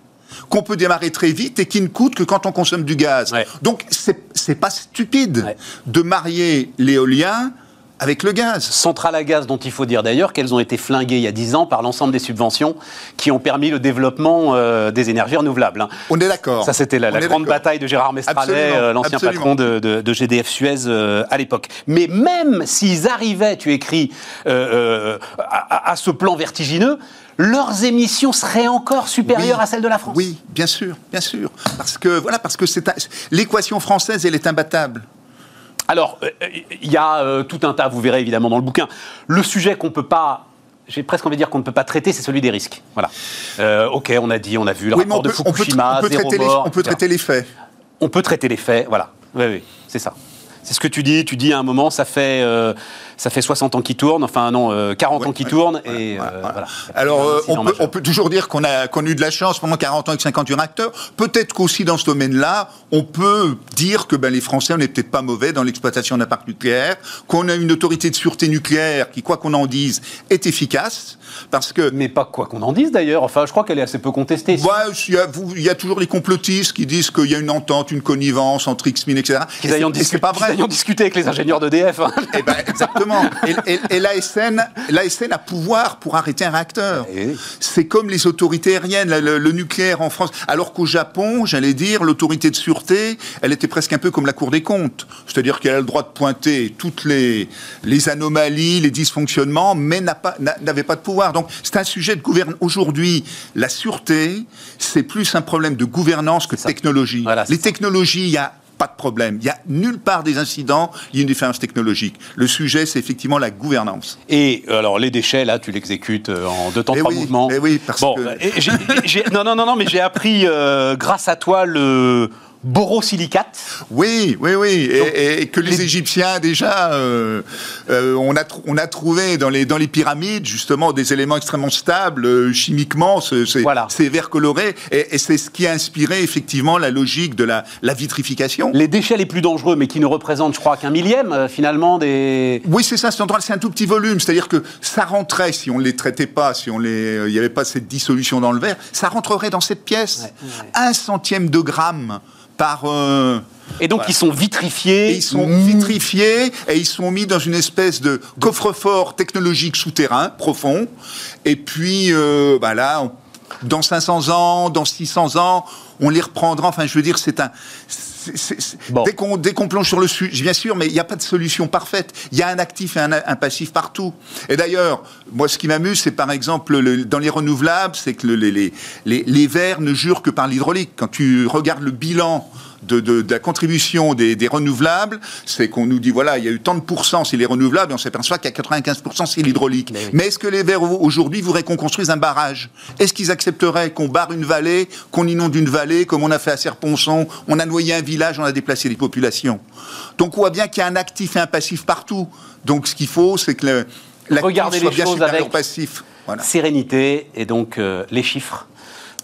qu'on peut démarrer très vite et qui ne coûtent que quand on consomme du gaz. Donc c'est pas stupide de marier l'éolien avec le gaz. Centrale à gaz dont il faut dire d'ailleurs qu'elles ont été flinguées il y a 10 ans par l'ensemble des subventions qui ont permis le développement euh, des énergies renouvelables. Hein. On est d'accord. Ça, c'était la, grande bataille de Gérard Mestralet, euh, l'ancien patron de, GDF Suez euh, à l'époque. Mais même s'ils arrivaient, tu écris, à, ce plan vertigineux, leurs émissions seraient encore supérieures à celles de la France. Oui, bien sûr, bien sûr. Parce que, voilà, parce que l'équation française, elle est imbattable. Alors, euh, il y a euh, tout un tas, vous verrez évidemment dans le bouquin. Le sujet qu'on ne peut pas j'ai presque envie de dire qu'on ne peut pas traiter, c'est celui des risques. Voilà. Euh, ok, on a dit, on a vu le rapport de Fukushima, on peut, traiter les, on peut traiter les faits. On peut traiter les faits, voilà. Oui, oui, c'est ça. C'est ce que tu dis. Tu dis à un moment, ça fait, ça fait 60 ans qu'il tourne, enfin non, 40 ans qu'il tourne. et, voilà. Alors, on peut, on, peut, toujours dire qu'on a, eu de la chance pendant 40 ans avec 58 réacteurs. Peut-être qu'aussi dans ce domaine-là, on peut dire que ben, les Français, on n'est peut-être pas mauvais dans l'exploitation d'un parc nucléaire, qu'on a une autorité de sûreté nucléaire qui, quoi qu'on en dise, est efficace. Parce que... Mais pas quoi qu'on en dise d'ailleurs, enfin je crois qu'elle est assez peu contestée. Ouais, il, y a, il y a toujours les complotistes qui disent qu'il y a une entente, une connivence entre X-Min, etc. Qu'ils aillent discuter avec les ingénieurs d'EDF. Hein. Eh ben, exactement. et, et, l'ASN, l'ASN a pouvoir pour arrêter un réacteur. Eh C'est comme les autorités aériennes, le, nucléaire en France. Alors qu'au Japon, j'allais dire, l'autorité de sûreté, elle était presque un peu comme la Cour des comptes. C'est-à-dire qu'elle a le droit de pointer toutes les, les anomalies, les dysfonctionnements, mais n'avait pas, pas de pouvoir. Donc c'est un sujet de gouvernement. Aujourd'hui, la sûreté, c'est plus un problème de gouvernance que de technologie. les technologies, il y a pas de problème. Il n'y a nulle part des incidents, il y a une différence technologique. Le sujet, c'est effectivement la gouvernance. Et euh, alors, les déchets, là, tu l'exécutes euh, en deux temps, et trois mouvements. Et oui, parce bon, que... non, non, non, non, mais j'ai appris, euh, grâce à toi, le borosilicate. Oui, oui, oui, et, que les, Égyptiens déjà, euh, euh, on, a on a trouvé dans les, dans les pyramides justement des éléments extrêmement stables euh, chimiquement, ces verres colorés, et, c'est ce qui a inspiré effectivement la logique de la, la, vitrification. Les déchets les plus dangereux, mais qui ne représentent, je crois, qu'un millième finalement des. Oui, c'est ça, c'est un tout petit volume, c'est-à-dire que ça rentrait si on ne les traitait pas, si on les, il n'y avait pas cette dissolution dans le verre, ça rentrerait dans cette pièce, un centième de gramme par... Euh, et donc ils sont vitrifiés. ils sont vitrifiés et ils sont mis dans une espèce de coffre-fort technologique souterrain profond. Et puis euh, bah là, dans 500 ans, dans 600 ans, on les reprendra. Enfin, je veux dire, c'est un. Dès qu'on plonge sur le sujet, bien sûr, mais il n'y a pas de solution parfaite. Il y a un actif et un, passif partout. Et d'ailleurs, moi, ce qui m'amuse, c'est par exemple dans les renouvelables, c'est que les, les, les, les verts ne jurent que par l'hydraulique. Quand tu regardes le bilan de, la contribution des, renouvelables, c'est qu'on nous dit, voilà, il y a eu tant de pourcents, c'est les renouvelables, et on s'aperçoit qu'à 95%, c'est l'hydraulique. Mais, est-ce que les Verts, aujourd'hui, voudraient qu'on construise un barrage? Est-ce qu'ils accepteraient qu'on barre une vallée, qu'on inonde une vallée, comme on a fait à Serponçon On a noyé un village, on a déplacé les populations? Donc on voit bien qu'il y a un actif et un passif partout. Donc ce qu'il faut, c'est que l'actif soit bien supérieur passif. Sérénité et donc euh, les chiffres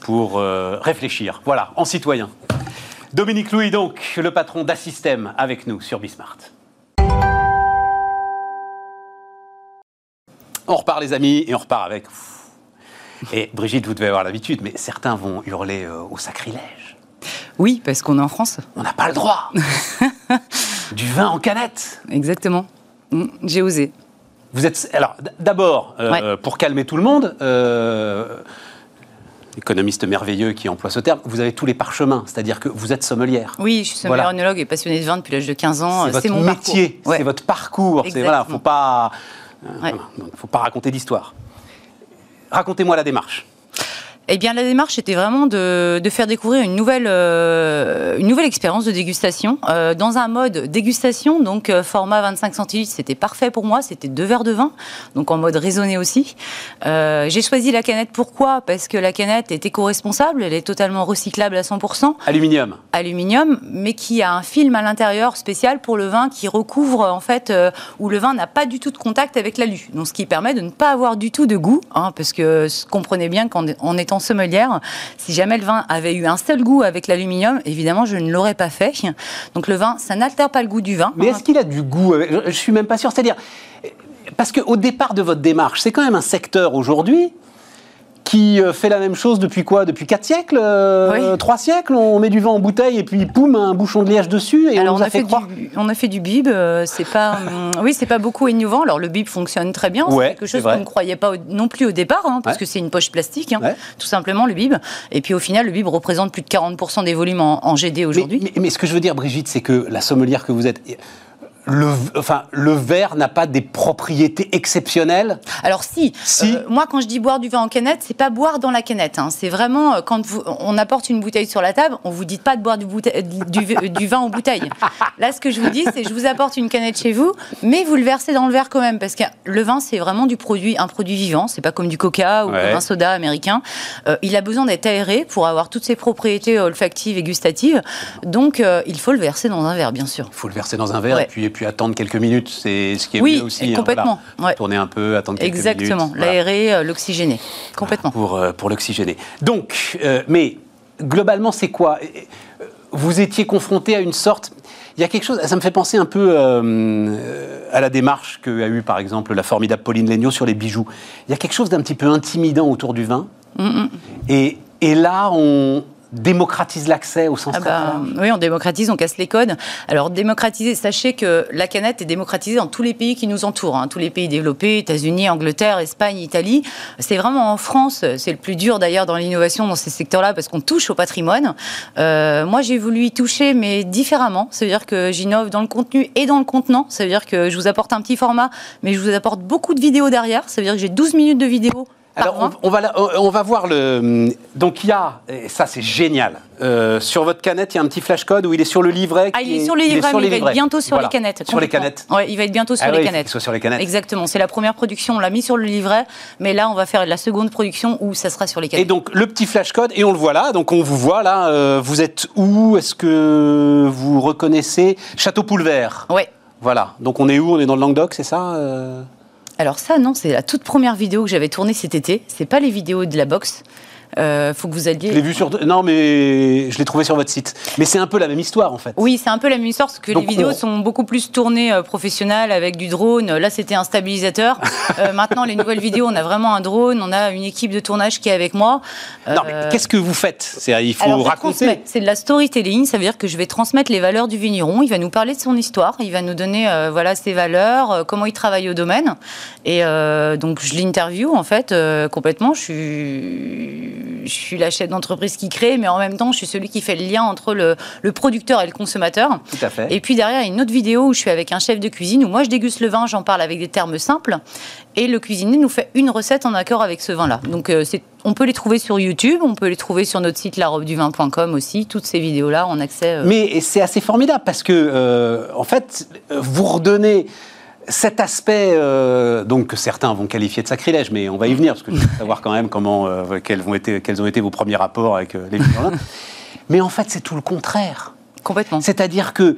pour euh, réfléchir. Voilà, en citoyen. Dominique Louis, donc, le patron d'Assystem, avec nous sur Bismart. On repart, les amis, et on repart avec. Et Brigitte, vous devez avoir l'habitude, mais certains vont hurler euh, au sacrilège. Oui, parce qu'on est en France. On n'a pas le droit. du vin en canette. Exactement. Mm, j'ai osé. Vous êtes. Alors, d'abord, euh, pour calmer tout le monde, euh, économiste merveilleux qui emploie ce terme, vous avez tous les parchemins, c'est-à-dire que vous êtes sommelière. Oui, je suis sommelière et passionnée de vin depuis l'âge de 15 ans. C'est mon métier, c'est votre parcours. Il voilà, faut pas, euh, faut pas raconter d'histoire. Racontez-moi la démarche. Eh bien, la démarche était vraiment de, faire découvrir une nouvelle, euh, une nouvelle expérience de dégustation euh, dans un mode dégustation, donc euh, format 25 centilitres, c'était parfait pour moi, c'était deux verres de vin, donc en mode raisonné aussi. J'ai choisi la canette, pourquoi? Parce que la canette est éco-responsable, elle est totalement recyclable à 100%. Aluminium. Aluminium, mais qui a un film à l'intérieur spécial pour le vin qui recouvre, en fait, où le vin n'a pas du tout de contact avec l'alu, donc ce qui permet de ne pas avoir du tout de goût, hein, parce que comprenez bien qu'en étant sommelière, si jamais le vin avait eu un seul goût avec l'aluminium, évidemment, je ne l'aurais pas fait. Donc le vin, ça n'altère pas le goût du vin. Mais est-ce qu'il a du goût Je suis même pas sûr. C'est-à-dire, parce qu'au départ de votre démarche, c'est quand même un secteur aujourd'hui qui euh, fait la même chose depuis quoi? Depuis 4 siècles euh, 3 siècles? On met du vin en bouteille et puis poum, un bouchon de liège dessus et Alors on, a, fait, Du, on a fait du bib, euh, c'est pas, oui, c'est pas beaucoup innovant. Alors le bib fonctionne très bien, c'est quelque chose qu'on ne croyait pas non plus au départ, hein, parce que c'est une poche plastique, hein, tout simplement le bib. Et puis au final, le bib représente plus de 40% des volumes en, GD aujourd'hui. Mais, mais, ce que je veux dire, Brigitte, c'est que la sommelière que vous êtes le, enfin, le verre n'a pas des propriétés exceptionnelles? Alors si, si. Euh, moi quand je dis boire du vin en canette, c'est pas boire dans la canette. Hein. C'est vraiment euh, quand vous, on apporte une bouteille sur la table, on vous dit pas de boire du, du, vin en bouteille. Là, ce que je vous dis, c'est je vous apporte une canette chez vous, mais vous le versez dans le verre quand même, parce que le vin c'est vraiment du produit, un produit vivant. C'est pas comme du Coca ou un soda américain. Euh, il a besoin d'être aéré pour avoir toutes ses propriétés olfactives et gustatives. Donc il faut le verser dans un verre, bien sûr. Il faut le verser dans un verre et puis puis attendre quelques minutes, c'est ce qui est oui, mieux aussi. Hein, complètement. Tourner un peu, attendre quelques minutes. Exactement, l'aérer, l'oxygéner, complètement. Pour, pour l'oxygéner. Donc, mais globalement, c'est quoi? Vous étiez confronté à une sorte il y a quelque chose, ça me fait penser un peu euh, à la démarche qu'a eu par exemple la formidable Pauline Legnaud sur les bijoux. Il y a quelque chose d'un petit peu intimidant autour du vin. Mm, mm. Et, et, là, on, démocratise l'accès au sens ah bah, Oui, on démocratise, on casse les codes. Alors démocratiser, sachez que la canette est démocratisée dans tous les pays qui nous entourent, hein. tous les pays développés, États-Unis, Angleterre, Espagne, Italie. C'est vraiment en France, c'est le plus dur d'ailleurs dans l'innovation dans ces secteurs-là parce qu'on touche au patrimoine. Euh, moi, j'ai voulu y toucher, mais différemment. Ça veut dire que j'innove dans le contenu et dans le contenant. Ça veut dire que je vous apporte un petit format, mais je vous apporte beaucoup de vidéos derrière. Ça veut dire que j'ai 12 minutes de vidéos alors, on, va, on va voir le. Donc, il y a, et ça c'est génial, euh, sur votre canette, il y a un petit flash code où il est sur le livret. Ah, il est sur les livrets, il va être bientôt sur les canettes. Sur les canettes Oui, il va être bientôt sur ah les canettes. Soit sur les canettes. Exactement, c'est la première production, on l'a mis sur le livret, mais là, on va faire la seconde production où ça sera sur les canettes. Et donc, le petit flash code, et on le voit là, donc on vous voit là, euh, vous êtes où? Est-ce que vous reconnaissez Château Poulvert Oui. Voilà, donc on est où? On est dans le Languedoc, c'est ça euh? Alors ça, non, c'est la toute première vidéo que j'avais tournée cet été. C'est pas les vidéos de la boxe. Euh, faut que vous alliez. Je l'ai vu sur. Non, mais je l'ai trouvé sur votre site. Mais c'est un peu la même histoire, en fait. Oui, c'est un peu la même histoire, parce que les vidéos sont beaucoup plus tournées euh, professionnelles avec du drone. Là, c'était un stabilisateur. Euh, maintenant, les nouvelles vidéos, on a vraiment un drone, on a une équipe de tournage qui est avec moi. Non, mais qu'est-ce que vous faites? Il faut raconter. C'est de la storytelling, ça veut dire que je vais transmettre les valeurs du vigneron. Il va nous parler de son histoire, il va nous donner voilà ses valeurs, comment il travaille au domaine. Et donc, je l'interview en fait complètement. Je suis je suis la chef d'entreprise qui crée, mais en même temps, je suis celui qui fait le lien entre le, producteur et le consommateur. Tout à fait. Et puis derrière, il y a une autre vidéo où je suis avec un chef de cuisine, où moi je déguste le vin, j'en parle avec des termes simples, et le cuisinier nous fait une recette en accord avec ce vin-là. Donc euh, on peut les trouver sur YouTube, on peut les trouver sur notre site larobeduvin.com aussi, toutes ces vidéos-là en accès. Euh. Mais c'est assez formidable parce que, euh, en fait, vous redonnez cet aspect, euh, donc que certains vont qualifier de sacrilège, mais on va y venir parce que je veux savoir quand même comment, euh, quels, vont été, quels ont été vos premiers rapports avec euh, les vignerons. mais en fait, c'est tout le contraire. Complètement. C'est-à-dire que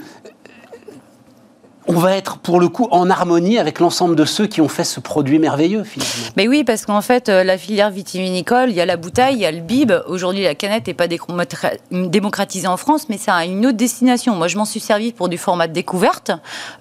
on va être pour le coup en harmonie avec l'ensemble de ceux qui ont fait ce produit merveilleux finalement. Mais oui, parce qu'en fait, euh, la filière vitivinicole, il y a la bouteille, il y a le bib. Aujourd'hui, la canette n'est pas démocratisée en France, mais ça a une autre destination. Moi, je m'en suis servi pour du format de découverte,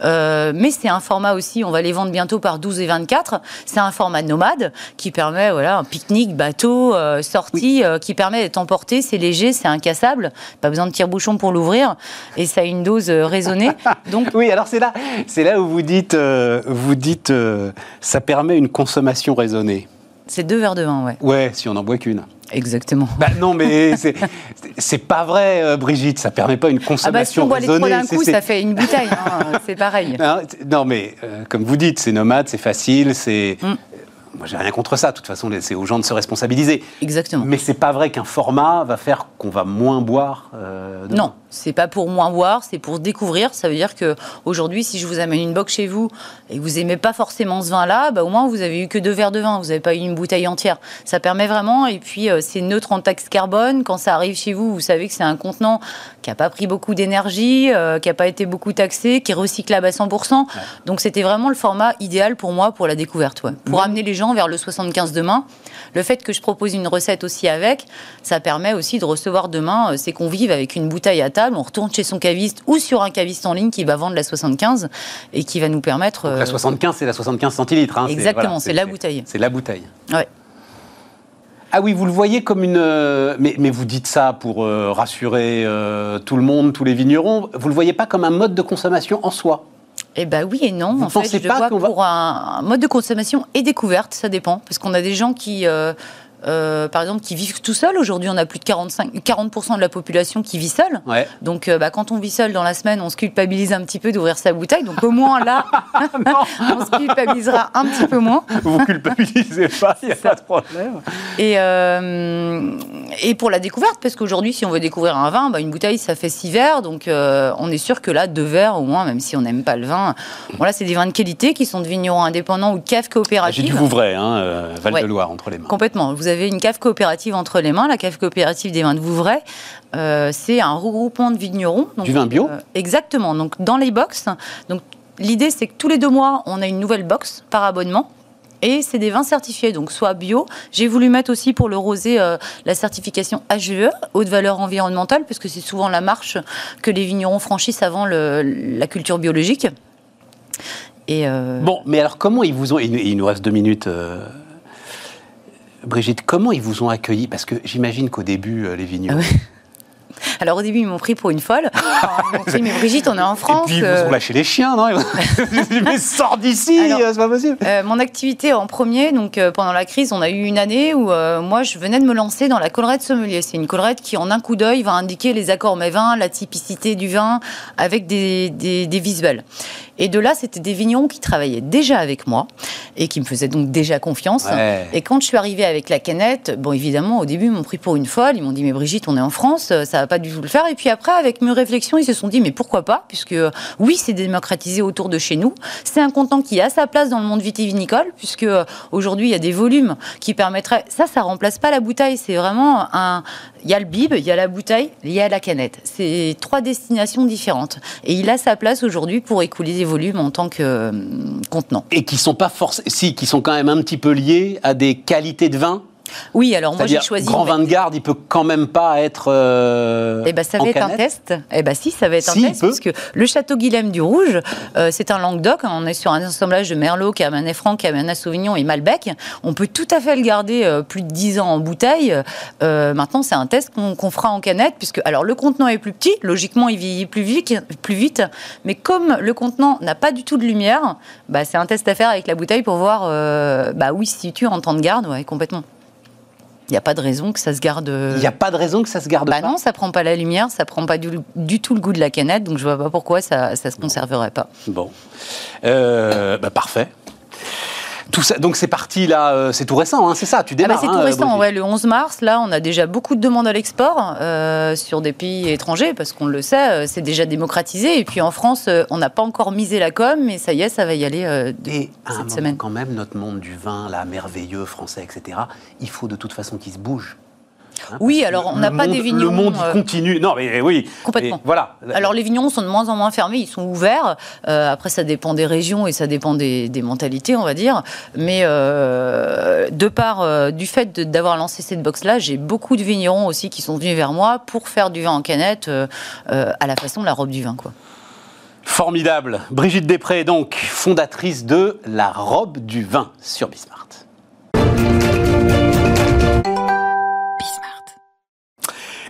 euh, mais c'est un format aussi, on va les vendre bientôt par 12 et 24. C'est un format nomade qui permet, voilà, un pique-nique, bateau, euh, sortie, qui permet d'être emporté. C'est léger, c'est incassable, pas besoin de tire-bouchon pour l'ouvrir, et ça a une dose raisonnée. Donc, oui, alors c'est là c'est là où vous dites, euh, vous dites, euh, ça permet une consommation raisonnée. C'est deux verres de vin, ouais. Ouais, si on n'en boit qu'une. Exactement. Bah non, mais c'est pas vrai, euh, Brigitte. Ça permet pas une consommation ah bah si on boit les trois d'un coup, ça fait une bouteille. Hein, c'est pareil. Non, mais comme vous dites, c'est nomade, c'est facile, c'est. Mm. Moi, j'ai rien contre ça. De toute façon, c'est aux gens de se responsabiliser. Exactement. Mais c'est pas vrai qu'un format va faire qu'on va moins boire. non, c'est pas pour moins boire, c'est pour découvrir. Ça veut dire que aujourd'hui, si je vous amène une box chez vous et que vous aimez pas forcément ce vin-là, bah, au moins vous avez eu que deux verres de vin, vous n'avez pas eu une bouteille entière. Ça permet vraiment. Et puis euh, c'est neutre en taxe carbone. Quand ça arrive chez vous, vous savez que c'est un contenant qui a pas pris beaucoup d'énergie, euh, qui a pas été beaucoup taxé, qui est recyclable à 100%. Donc c'était vraiment le format idéal pour moi pour la découverte, pour amener les gens vers le 75 demain. Le fait que je propose une recette aussi avec, ça permet aussi de recevoir demain euh, ces convives avec une bouteille à table. On retourne chez son caviste ou sur un caviste en ligne qui va vendre la 75 et qui va nous permettre. la 75, euh, c'est la 75 centilitres. Hein, Exactement, c'est la bouteille. C'est la bouteille. Ouais. Ah oui, vous le voyez comme une. Euh, mais, mais vous dites ça pour rassurer tout le monde, tous les vignerons. Vous le voyez pas comme un mode de consommation en soi? Eh bien oui et non. en fait, je le vois pour un, mode de consommation et découverte, ça dépend. Parce qu'on a des gens qui, euh, euh, par exemple, qui vivent tout seuls. Aujourd'hui, on a plus de 45, 40% de la population qui vit seule. Donc, euh, bah, quand on vit seul dans la semaine, on se culpabilise un petit peu d'ouvrir sa bouteille. Donc, au moins là, on se culpabilisera un petit peu moins. Vous ne culpabilisez pas, il n'y a pas de problème. Et, euh, et pour la découverte, parce qu'aujourd'hui, si on veut découvrir un vin, bah, une bouteille, ça fait six verres. Donc, on est sûr que là, deux verres au moins, même si on n'aime pas le vin. Voilà, c'est des vins de qualité qui sont de vignerons indépendants ou de caves coopératives. J'ai du Vouvray, hein, Val-de-Loire, entre les mains. Complètement. Vous avez une cave coopérative entre les mains, la cave coopérative des vins de Vouvray. Euh, c'est un regroupement de vignerons. du vin bio euh, Exactement. Donc, dans les box, donc, l'idée, c'est que tous les deux mois, on a une nouvelle box par abonnement. Et c'est des vins certifiés, donc soit bio. J'ai voulu mettre aussi pour le rosé euh, la certification HVE, haute valeur environnementale, parce que c'est souvent la marche que les vignerons franchissent avant la culture biologique. Et euh, Bon, mais alors comment ils vous ont... Il nous reste deux minutes. Euh, Brigitte, comment ils vous ont accueilli Parce que j'imagine qu'au début, les vignerons... Ah alors au début, ils m'ont pris pour une folle. ils m'ont dit, mais Brigitte, on est en France. Et puis ils vous ont euh. lâché les chiens, non? Mais sors d'ici, c'est pas possible. Euh, mon activité en premier, donc euh, pendant la crise, on a eu une année où moi, je venais de me lancer dans la collerette sommelier. C'est une collerette qui, en un coup d'œil, va indiquer les accords mes vins, la typicité du vin, avec des, des visuels. Et de là, c'était des vignerons qui travaillaient déjà avec moi et qui me faisaient donc déjà confiance. Et quand je suis arrivée avec la canette, bon, évidemment, au début, ils m'ont pris pour une folle. Ils m'ont dit, mais Brigitte, on est en France, ça va pas du tout le faire. Et puis après, avec mes réflexions, ils se sont dit, mais pourquoi pas? Puisque oui, c'est démocratisé autour de chez nous. C'est un contenant qui a sa place dans le monde vitivinicole, puisque aujourd'hui, il y a des volumes qui permettraient. Ça, ça remplace pas la bouteille. C'est vraiment un. Il y a le bib, il y a la bouteille, il y a la canette. C'est trois destinations différentes. Et il a sa place aujourd'hui pour écouler des volumes en tant que euh, contenant. Et qui sont pas si, qui sont quand même un petit peu liés à des qualités de vin oui, alors moi j'ai choisi. Grand vin de garde, il peut quand même pas être. Euh, eh ben ça va être un test. Eh ben si, ça va être un test parce que le château Guilhem du Rouge, euh, c'est un Languedoc. On est sur un assemblage de Merlot, Cabernet Franc, Cabernet Sauvignon et Malbec. On peut tout à fait le garder euh, plus de 10 ans en bouteille. maintenant, c'est un test qu'on fera en canette puisque alors le contenant est plus petit, logiquement il vieillit plus vite, plus vite. Mais comme le contenant n'a pas du tout de lumière, bah, c'est un test à faire avec la bouteille pour voir bah oui, si tu en temps de garde, ouais, complètement. Il n'y a pas de raison que ça se garde. Il n'y a pas de raison que ça se garde bah non, ça prend pas la lumière, ça prend pas du, tout le goût de la canette, donc je vois pas pourquoi ça ne se conserverait pas. Bon, euh, bah parfait. Tout ça, donc c'est parti là, euh, c'est tout récent, hein, c'est ça, tu démarres. Ah bah, c'est tout hein, récent, ouais, le 11 mars, là, on a déjà beaucoup de demandes à l'export euh, sur des pays étrangers, parce qu'on le sait, euh, c'est déjà démocratisé. Et puis en France, on n'a pas encore misé la com, mais ça y est, ça va y aller de, Et cette semaine. Quand même, notre monde du vin, là, merveilleux, français, etc., il faut de toute façon qu'il se bouge. Hein, oui, alors on n'a pas des vignerons. Le monde euh, continue. Non, mais oui. Complètement. voilà. Alors les vignerons sont de moins en moins fermés, ils sont ouverts. Euh, après, ça dépend des régions et ça dépend des, mentalités, on va dire. Mais euh, de part du fait d'avoir lancé cette box-là, j'ai beaucoup de vignerons aussi qui sont venus vers moi pour faire du vin en canette à la façon de la robe du vin, quoi. Formidable. Brigitte Després, donc, fondatrice de La robe du vin sur Bismart.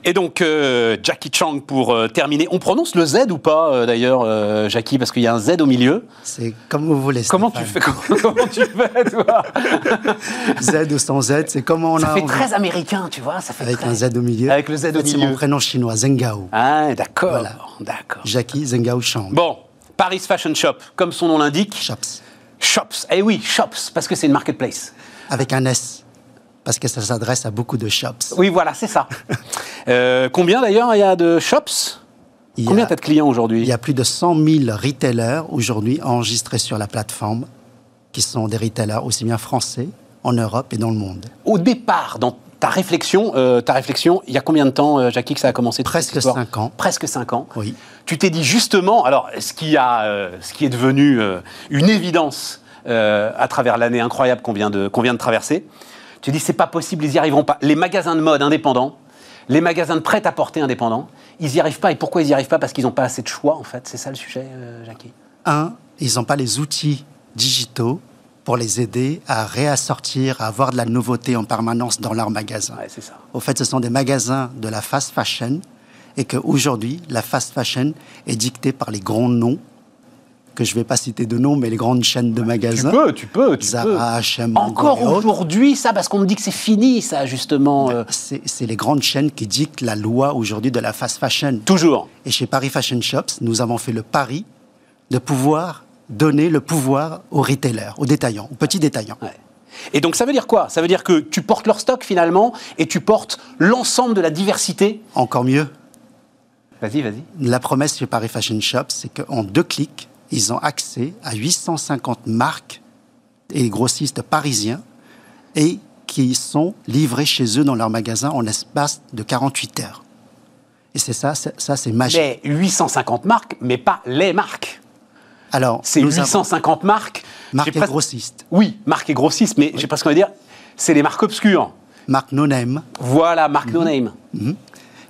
Et donc, euh, Jackie Chang pour euh, terminer. On prononce le Z ou pas, euh, d'ailleurs, Jackie Parce qu'il y a un Z au milieu. C'est comme vous voulez. Comment tu fais comment, tu fais, toi Z ou sans Z, c'est comment on ça a. Ça fait très américain, tu vois. Ça fait Avec un Z au milieu. Avec le Z au milieu. C'est mon prénom chinois, Zengao. Ah, d'accord. d'accord. Jackie Zengao Chang. Bon, Paris Fashion Shop, comme son nom l'indique. Shops. Shops. Eh oui, Shops, parce que c'est une marketplace. Avec un S parce que ça s'adresse à beaucoup de shops. Oui, voilà, c'est ça. Euh, combien d'ailleurs il y a de shops? Combien tu as de clients aujourd'hui? Il y a plus de 100 000 retailers aujourd'hui enregistrés sur la plateforme, qui sont des retailers aussi bien français, en Europe et dans le monde. Au départ, dans ta réflexion, euh, ta réflexion, il y a combien de temps, euh, Jackie, que ça a commencé Presque 5 ans. Presque 5 ans. Oui. Tu t'es dit justement, alors, ce qui, a, ce qui est devenu une évidence à travers l'année incroyable qu'on vient, qu'on vient de traverser, tu dis, c'est pas possible, ils n'y arriveront pas. Les magasins de mode indépendants, les magasins de prêt-à-porter indépendants, ils n'y arrivent pas. Et pourquoi ils n'y arrivent pas? Parce qu'ils n'ont pas assez de choix, en fait. C'est ça le sujet, euh, Jackie Un, ils n'ont pas les outils digitaux pour les aider à réassortir, à avoir de la nouveauté en permanence dans leurs magasins. Ouais, c'est ça. Au fait, ce sont des magasins de la fast fashion et qu'aujourd'hui, la fast fashion est dictée par les grands noms que je ne vais pas citer de nom, mais les grandes chaînes de magasins. Tu peux, tu peux. Tu Zara, H&M, Encore aujourd'hui, ça, parce qu'on me dit que c'est fini, ça, justement. Euh. C'est les grandes chaînes qui dictent la loi aujourd'hui de la fast fashion. Toujours. Et chez Paris Fashion Shops, nous avons fait le pari de pouvoir donner le pouvoir aux retailers, aux détaillants, aux petits détaillants. Et donc ça veut dire quoi? Ça veut dire que tu portes leur stock finalement et tu portes l'ensemble de la diversité? Encore mieux. Vas-y, vas-y. La promesse chez Paris Fashion Shops, c'est qu'en deux clics, ils ont accès à 850 marques et grossistes parisiens et qui sont livrés chez eux dans leur magasin en espace de 48 heures. Et c'est ça, ça c'est magique. Mais 850 marques, mais pas les marques. Alors, c'est 850 marques. Marques et grossistes. Oui, marques et grossistes, mais j'ai presque envie de dire, c'est les marques obscures. Marque No Name. Voilà, marque No mhm. Name. Mhm.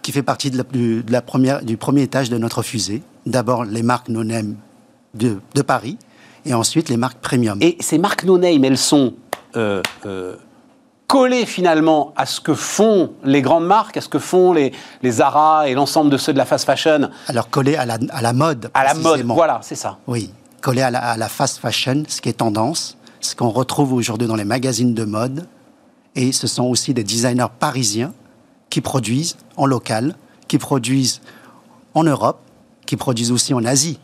Qui fait partie de la, première, du premier étage de notre fusée. D'abord les marques No Name de, Paris et ensuite les marques premium. Et ces marques No Name, elles sont euh, euh, collées finalement à ce que font les grandes marques, à ce que font les, les Zara et l'ensemble de ceux de la fast fashion Alors collées à la, à la mode. À la mode, voilà, c'est ça. Oui, collées à la, à la fast fashion, ce qui est tendance, ce qu'on retrouve aujourd'hui dans les magazines de mode, et ce sont aussi des designers parisiens qui produisent en local, qui produisent en Europe, qui produisent aussi en Asie.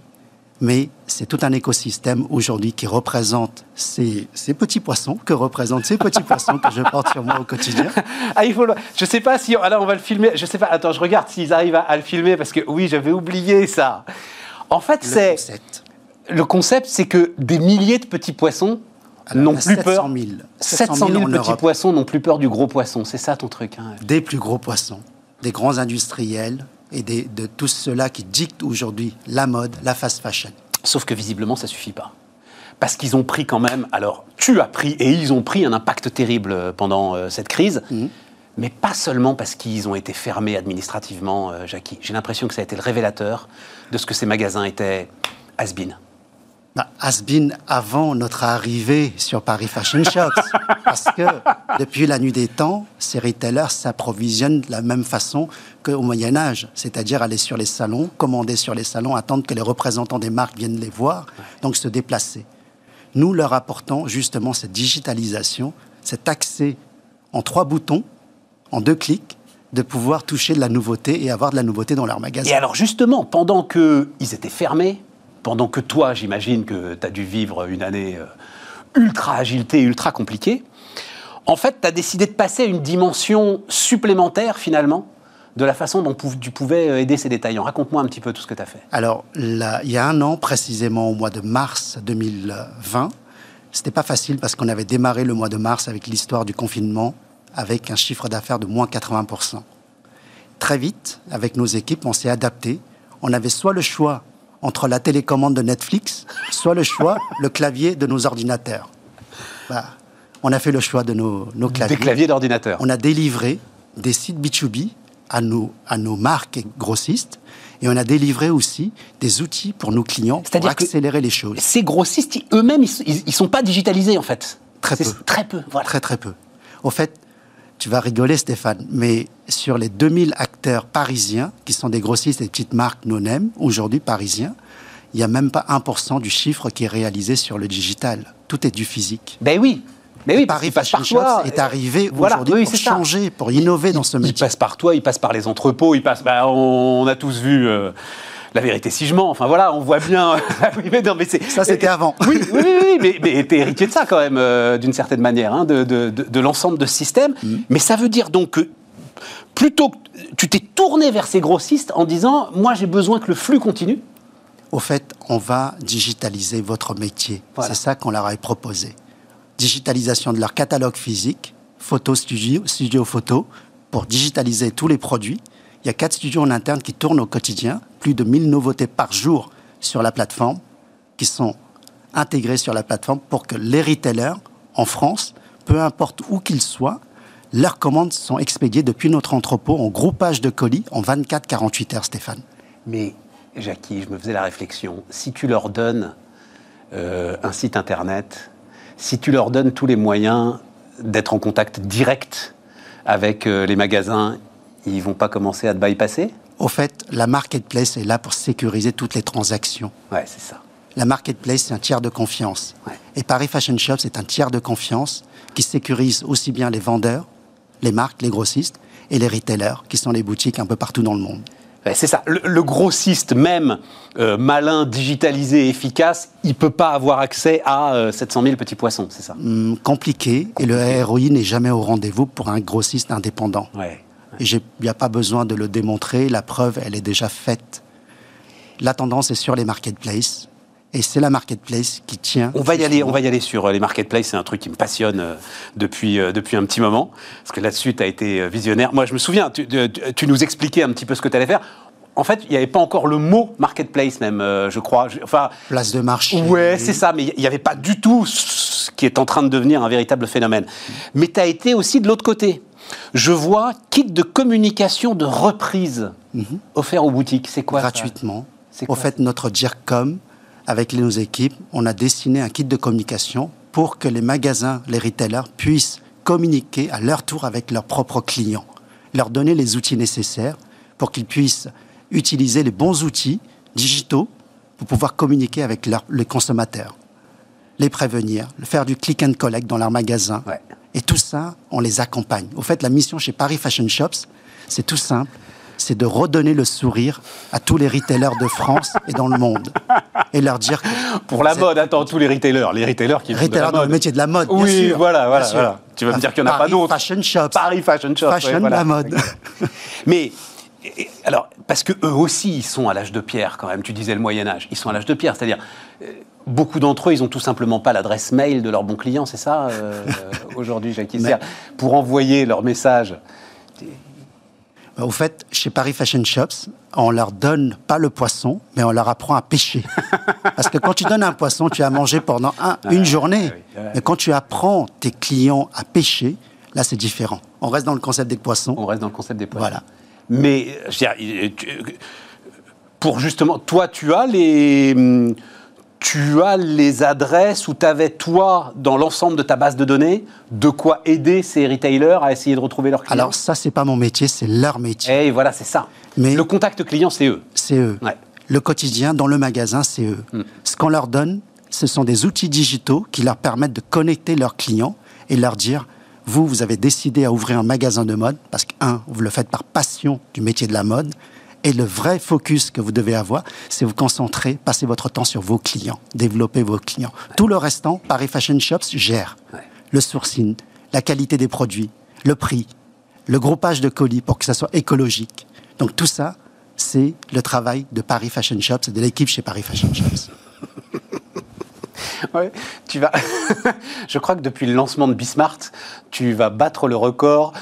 Mais c'est tout un écosystème aujourd'hui qui représente ces, petits poissons, que représentent ces petits poissons que je porte sur moi au quotidien. Ah, il faut Je sais pas si. Alors, on va le filmer. Je sais pas. Attends, je regarde s'ils arrivent à, le filmer parce que oui, j'avais oublié ça. En fait, c'est. Le concept, c'est que des milliers de petits poissons n'ont plus peur. 700 000, petits poissons n'ont plus peur du gros poisson. C'est ça ton truc. Hein. Des plus gros poissons, des grands industriels et de tous ceux-là qui dictent aujourd'hui la mode, la fast fashion. Sauf que visiblement, ça suffit pas. Parce qu'ils ont pris quand même, alors tu as pris et ils ont pris un impact terrible euh, pendant euh, cette crise, mhm. mais pas seulement parce qu'ils ont été fermés administrativement, euh, Jackie. J'ai l'impression que ça a été le révélateur de ce que ces magasins étaient has-been has-been avant notre arrivée sur Paris Fashion Shops. parce que depuis la nuit des temps, ces retailers s'approvisionnent de la même façon qu'au Moyen-Âge, c'est-à-dire aller sur les salons, commander sur les salons, attendre que les représentants des marques viennent les voir, donc se déplacer. Nous leur apportons justement cette digitalisation, cet accès en trois boutons, en deux clics, de pouvoir toucher de la nouveauté et avoir de la nouveauté dans leur magasin. Et alors justement, pendant qu'ils étaient fermés, pendant que toi, j'imagine que tu as dû vivre une année euh, ultra agilité, ultra compliquée, en fait, tu as décidé de passer à une dimension supplémentaire finalement de la façon dont tu pouvais euh, aider ces détaillants. Raconte-moi un petit peu tout ce que tu as fait. Alors, il y a un an, précisément au mois de mars 2020, c'était pas facile parce qu'on avait démarré le mois de mars avec l'histoire du confinement avec un chiffre d'affaires de moins 80%. Très vite, avec nos équipes, on s'est adapté. On avait soit le choix entre la télécommande de Netflix, soit le choix, le clavier de nos ordinateurs. Bah, on a fait le choix de nos, claviers. Des claviers d'ordinateur. On a délivré des sites B2B à nos, à nos marques grossistes et on a délivré aussi des outils pour nos clients pour accélérer les choses. Ces grossistes, eux-mêmes, ils ne sont pas digitalisés en fait. Très peu. Très peu, voilà. Très très peu. Au fait, tu vas rigoler Stéphane, mais sur les 2000 acteurs parisiens, qui sont des grossistes et des petites marques non-name, aujourd'hui parisiens, il n'y a même pas 1% du chiffre qui est réalisé sur le digital. Tout est du physique. Ben oui, mais oui, Paris Fashion Shops est arrivé aujourd'hui pour changer, pour innover dans ce métier. Il passe par toi, il passe par les entrepôts, il passe. Ben, on, a tous vu. Euh, la vérité si je mens. Enfin voilà, on voit bien. mais non, mais ça c'était avant. Oui, oui, oui, mais, mais t'es héritier de ça quand même, euh, d'une certaine manière, hein, de, de, de, l'ensemble de ce système. Mm. Mais ça veut dire donc que plutôt que tu t'es tourné vers ces grossistes en disant, moi j'ai besoin que le flux continue. Au fait, on va digitaliser votre métier. C'est ça qu'on leur a proposé. Digitalisation de leur catalogue physique, photo studio, studio photo, pour digitaliser tous les produits il y a quatre studios en interne qui tournent au quotidien, plus de 1000 nouveautés par jour sur la plateforme, qui sont intégrées sur la plateforme pour que les retailers en France, peu importe où qu'ils soient, leurs commandes sont expédiées depuis notre entrepôt en groupage de colis en 24-48 heures, Stéphane. Mais, Jackie, je me faisais la réflexion, si tu leur donnes euh, un site internet, si tu leur donnes tous les moyens d'être en contact direct avec euh, les magasins ils vont pas commencer à te bypasser? Au fait, la marketplace est là pour sécuriser toutes les transactions. Ouais, c'est ça. La marketplace, c'est un tiers de confiance. Et Paris Fashion Shop, c'est un tiers de confiance qui sécurise aussi bien les vendeurs, les marques, les grossistes et les retailers, qui sont les boutiques un peu partout dans le monde. c'est ça. Le, grossiste, même euh, malin, digitalisé, efficace, il peut pas avoir accès à 700 euh, 000 petits poissons, c'est ça? Hmm, compliqué, Et le ROI n'est jamais au rendez-vous pour un grossiste indépendant. Ouais. Il n'y a pas besoin de le démontrer, la preuve, elle est déjà faite. La tendance est sur les marketplaces. Et c'est la marketplace qui tient. On va y aller, on va y aller sur euh, les marketplaces. C'est un truc qui me passionne euh, depuis, euh, depuis un petit moment. Parce que là-dessus, tu as été visionnaire. Moi, je me souviens, tu, tu, nous expliquais un petit peu ce que tu allais faire en fait, il n'y avait pas encore le mot marketplace même, je crois. Enfin, Place de marché. Ouais, c'est ça, mais il n'y avait pas du tout ce qui est en train de devenir un véritable phénomène. Mais tu as été aussi de l'autre côté. Je vois kit de communication de reprise mhm. offert aux boutiques. C'est quoi Gratuitement. Au fait, notre DIRCOM, avec nos équipes, on a dessiné un kit de communication pour que les magasins, les retailers puissent communiquer à leur tour avec leurs propres clients, leur donner les outils nécessaires pour qu'ils puissent utiliser les bons outils digitaux pour pouvoir communiquer avec les consommateurs, les prévenir, faire du click and collect dans leurs magasins. Et tout ça, on les accompagne. Au fait, la mission chez Paris Fashion Shops, c'est tout simple c'est de redonner le sourire à tous les retailers de France et dans le monde. Et leur dire Pour la mode, attends, tous les retailers, les retailers qui retailers dans le métier de la mode, bien oui, voilà, voilà, Tu vas me dire qu'il n'y en a pas d'autres. Fashion Shops. Paris Fashion Shops. Fashion, la mode. Mais alors, parce que eux aussi, ils sont à l'âge de pierre quand même. Tu disais le Moyen Âge, ils sont à l'âge de pierre, c'est-à-dire euh, beaucoup d'entre eux, ils ont tout simplement pas l'adresse mail de leurs bons clients, c'est ça euh, aujourd'hui, Jacques Pour envoyer leur message. Au fait, chez Paris Fashion Shops, on leur donne pas le poisson, mais on leur apprend à pêcher. Parce que quand tu donnes un poisson, tu as mangé pendant une journée. Mais quand tu apprends tes clients à pêcher, là, c'est différent. On reste dans le concept des poissons. On reste dans le concept des poissons. Voilà. Mais, pour justement, toi, tu as les hum, tu as les adresses où tu avais, toi, dans l'ensemble de ta base de données, de quoi aider ces retailers à essayer de retrouver leurs clients Alors, ça, c'est pas mon métier, c'est leur métier. Et voilà, c'est ça. Mais le contact client, c'est eux. C'est eux. Le quotidien, dans le magasin, c'est eux. Hmm. Ce qu'on leur donne, ce sont des outils digitaux qui leur permettent de connecter leurs clients et leur dire vous, vous avez décidé à ouvrir un magasin de mode parce que, un, vous le faites par passion du métier de la mode et le vrai focus que vous devez avoir, c'est vous concentrer, passer votre temps sur vos clients, développer vos clients. Tout le restant, Paris Fashion Shops gère. Le sourcing, la qualité des produits, le prix, le groupage de colis pour que ça soit écologique. Donc tout ça, c'est le travail de Paris Fashion Shops et de l'équipe chez Paris Fashion Shops. Ouais, tu vas. je crois que depuis le lancement de Bismart, tu vas battre le record.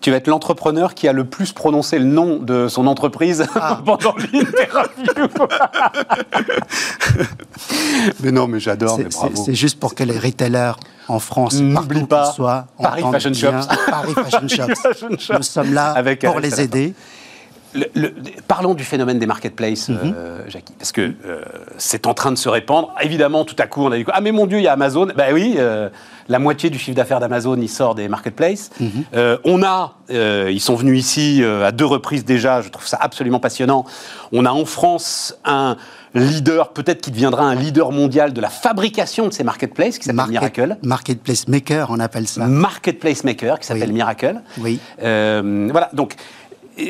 Tu vas être l'entrepreneur qui a le plus prononcé le nom de son entreprise ah. pendant l'interview. mais non, mais j'adore. C'est juste pour que les retailers en France, n'oublient pas, soient, Paris Fashion Shops. Paris Fashion Shops. Nous sommes là pour les aider parlons du phénomène des marketplaces, mhm. euh, Jackie, parce que euh, c'est en train de se répandre. Évidemment, tout à coup, on a dit ah mais mon Dieu, il y a Amazon. Ben oui, euh, la moitié du chiffre d'affaires d'Amazon, il sort des marketplaces. Mhm. on a, ils sont venus ici à deux reprises déjà. Je trouve ça absolument passionnant. On a en France un leader, peut-être qui deviendra un leader mondial de la fabrication de ces marketplaces, qui s'appelle Miracle. Marketplace Maker, on appelle ça. Marketplace Maker, qui s'appelle Miracle. Oui. voilà, donc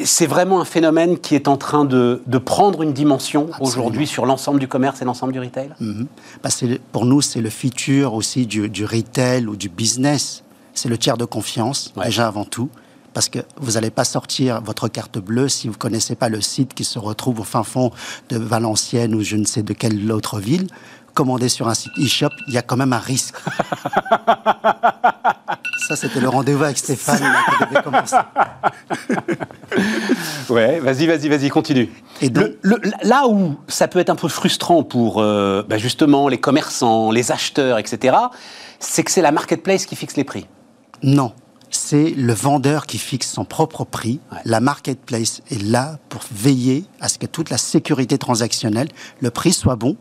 c'est vraiment un phénomène qui est en train de, prendre une dimension aujourd'hui sur l'ensemble du commerce et l'ensemble du retail mhm. bah, Pour nous, c'est le futur aussi du, retail ou du business. C'est le tiers de confiance, déjà avant tout. Parce que vous n'allez pas sortir votre carte bleue si vous ne connaissez pas le site qui se retrouve au fin fond de Valenciennes ou je ne sais de quelle autre ville commander sur un site e-shop, il y a quand même un risque. Ça, c'était le rendez-vous avec Stéphane qui devait commencer. ouais, vas-y, vas-y, vas-y, continue. Et là où ça peut être un peu frustrant pour euh, bah, justement les commerçants, les acheteurs, etc., c'est que c'est la marketplace qui fixe les prix. Non, c'est le vendeur qui fixe son propre prix. La marketplace est là pour veiller à ce que toute la sécurité transactionnelle, le prix soit bon,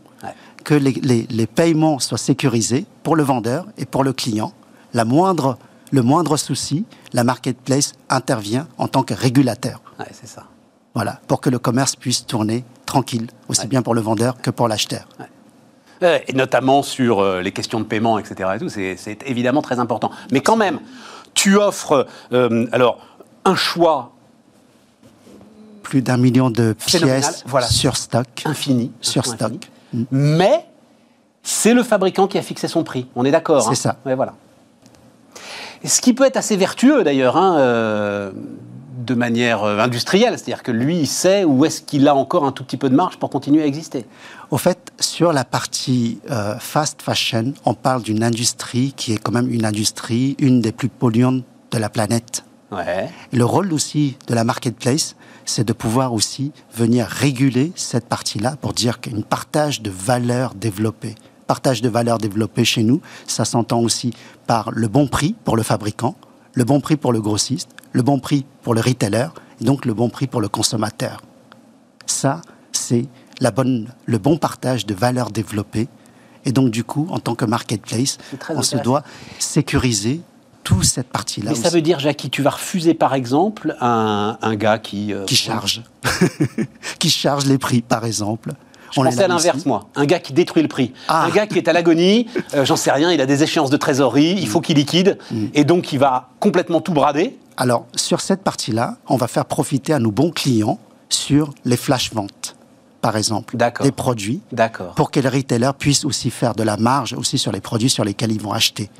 que les, paiements soient sécurisés pour le vendeur et pour le client. La moindre, le moindre souci, la marketplace intervient en tant que régulateur. c'est ça. Voilà, pour que le commerce puisse tourner tranquille, aussi bien pour le vendeur que pour l'acheteur. Et notamment sur euh, les questions de paiement, etc. c'est évidemment très important. Mais quand même, tu offres euh, alors un choix plus d'un million de pièces voilà. sur stock. Infini. Sur stock. Mais c'est le fabricant qui a fixé son prix. On est d'accord C'est hein ça. Ouais, voilà. Ce qui peut être assez vertueux d'ailleurs, hein, euh, de manière euh, industrielle, c'est-à-dire que lui, il sait où est-ce qu'il a encore un tout petit peu de marge pour continuer à exister. Au fait, sur la partie euh, fast fashion, on parle d'une industrie qui est quand même une industrie, une des plus polluantes de la planète. Le rôle aussi de la marketplace, c'est de pouvoir aussi venir réguler cette partie-là pour dire qu'une partage de valeur développée. Partage de valeur développée chez nous, ça s'entend aussi par le bon prix pour le fabricant, le bon prix pour le grossiste, le bon prix pour le retailer, et donc le bon prix pour le consommateur. Ça, c'est la bonne, le bon partage de valeur développée. Et donc, du coup, en tant que marketplace, on se doit sécuriser toute cette partie-là. Mais ça veut dire, Jackie, tu vas refuser, par exemple, un, un gars qui... Euh, qui charge. qui charge les prix, par exemple. Je on pensais à l'inverse, moi. Un gars qui détruit le prix. Ah. Un gars qui est à l'agonie, euh, j'en sais rien, il a des échéances de trésorerie, il faut qu'il liquide, mm. et donc il va complètement tout brader. Alors, sur cette partie-là, on va faire profiter à nos bons clients sur les flash ventes par exemple, des produits, pour que les retailers puissent aussi faire de la marge aussi sur les produits sur lesquels ils vont acheter.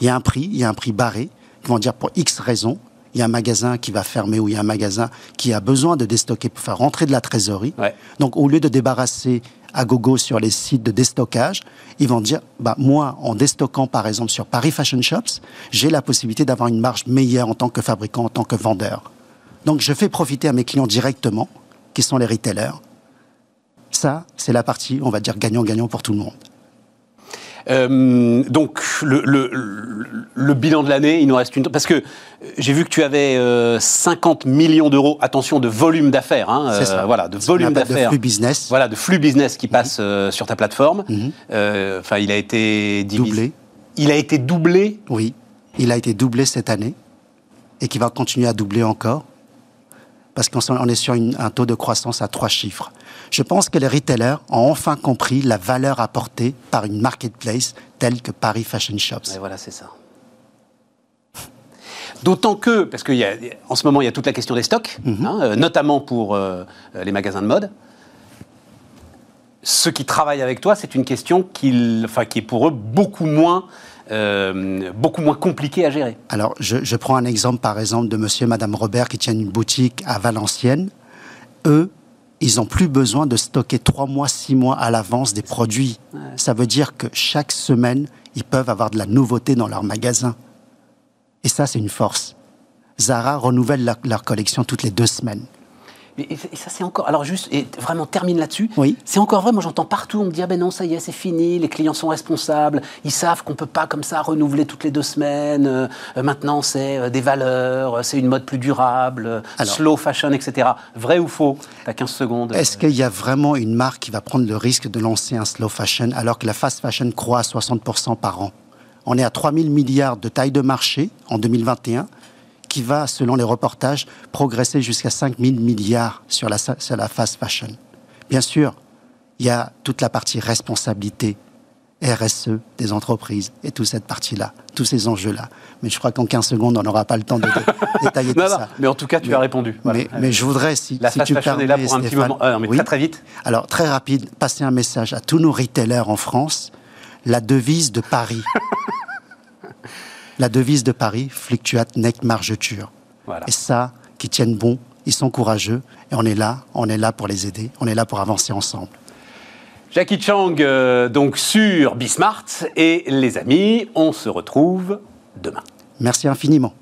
Il y a un prix, il y a un prix barré, ils vont dire pour X raisons, il y a un magasin qui va fermer ou il y a un magasin qui a besoin de déstocker pour faire rentrer de la trésorerie. Donc au lieu de débarrasser à gogo sur les sites de déstockage, ils vont dire, bah, moi, en déstockant par exemple sur Paris Fashion Shops, j'ai la possibilité d'avoir une marge meilleure en tant que fabricant, en tant que vendeur. Donc je fais profiter à mes clients directement, qui sont les retailers, ça, c'est la partie, on va dire, gagnant-gagnant pour tout le monde. Euh, donc, le, bilan de l'année, il nous reste une. Parce que j'ai vu que tu avais 50 euh, millions d'euros, attention, de volume d'affaires. Hein, c'est ça. Euh, voilà, de volume d'affaires. De flux business. Voilà, de flux business qui passe mhm. sur ta plateforme. Mhm. Enfin, il a été doublé. Il a été doublé? Oui, il a été doublé cette année et qui va continuer à doubler encore parce qu'on est sur un taux de croissance à trois chiffres. Je pense que les retailers ont enfin compris la valeur apportée par une marketplace telle que Paris Fashion Shops. Et voilà, c'est ça. D'autant que, parce qu'en ce moment, il y a toute la question des stocks, mhm. hein, euh, notamment pour euh, les magasins de mode. Ceux qui travaillent avec toi, c'est une question qui, enfin, qui est pour eux beaucoup moins euh, beaucoup moins compliqué à gérer. Alors, je, prends un exemple, par exemple, de monsieur et madame Robert qui tiennent une boutique à Valenciennes. Eux, ils n'ont plus besoin de stocker trois mois, six mois à l'avance des produits. Ça veut dire que chaque semaine, ils peuvent avoir de la nouveauté dans leur magasin. Et ça, c'est une force. Zara renouvelle leur collection toutes les deux semaines. Et, ça, c'est encore. Alors, juste, et vraiment, termine là-dessus. Oui. C'est encore vrai. Moi, j'entends partout, on me dit, ah ben non, ça y est, c'est fini, les clients sont responsables, ils savent qu'on peut pas comme ça renouveler toutes les deux semaines. Euh, maintenant, c'est euh, des valeurs, c'est une mode plus durable, slow fashion, etc. Vrai ou faux? T'as 15 secondes. Est-ce qu'il y a vraiment une marque qui va prendre le risque de lancer un slow fashion alors que la fast fashion croît à 60% par an? On est à 3000 milliards de taille de marché en 2021 qui va, selon les reportages, progresser jusqu'à 5 000 milliards sur la, sur la fast fashion. Bien sûr, il y a toute la partie responsabilité, RSE des entreprises et toute cette partie-là, tous ces enjeux-là. Mais je crois qu'en 15 secondes, on n'aura pas le temps de, détailler tout ça. Mais en tout cas, tu as répondu. Mais, je voudrais, si, la si tu permets, est là pour un petit moment. Ah, mais très très vite. Alors, très rapide, passer un message à tous nos retailers en France. La devise de Paris, la devise de Paris, fluctuate nec margeture. Et ça, qui tiennent bon, ils sont courageux, et on est là, on est là pour les aider, on est là pour avancer ensemble. Jackie Chang, euh, donc sur Bismart, et les amis, on se retrouve demain. Merci infiniment.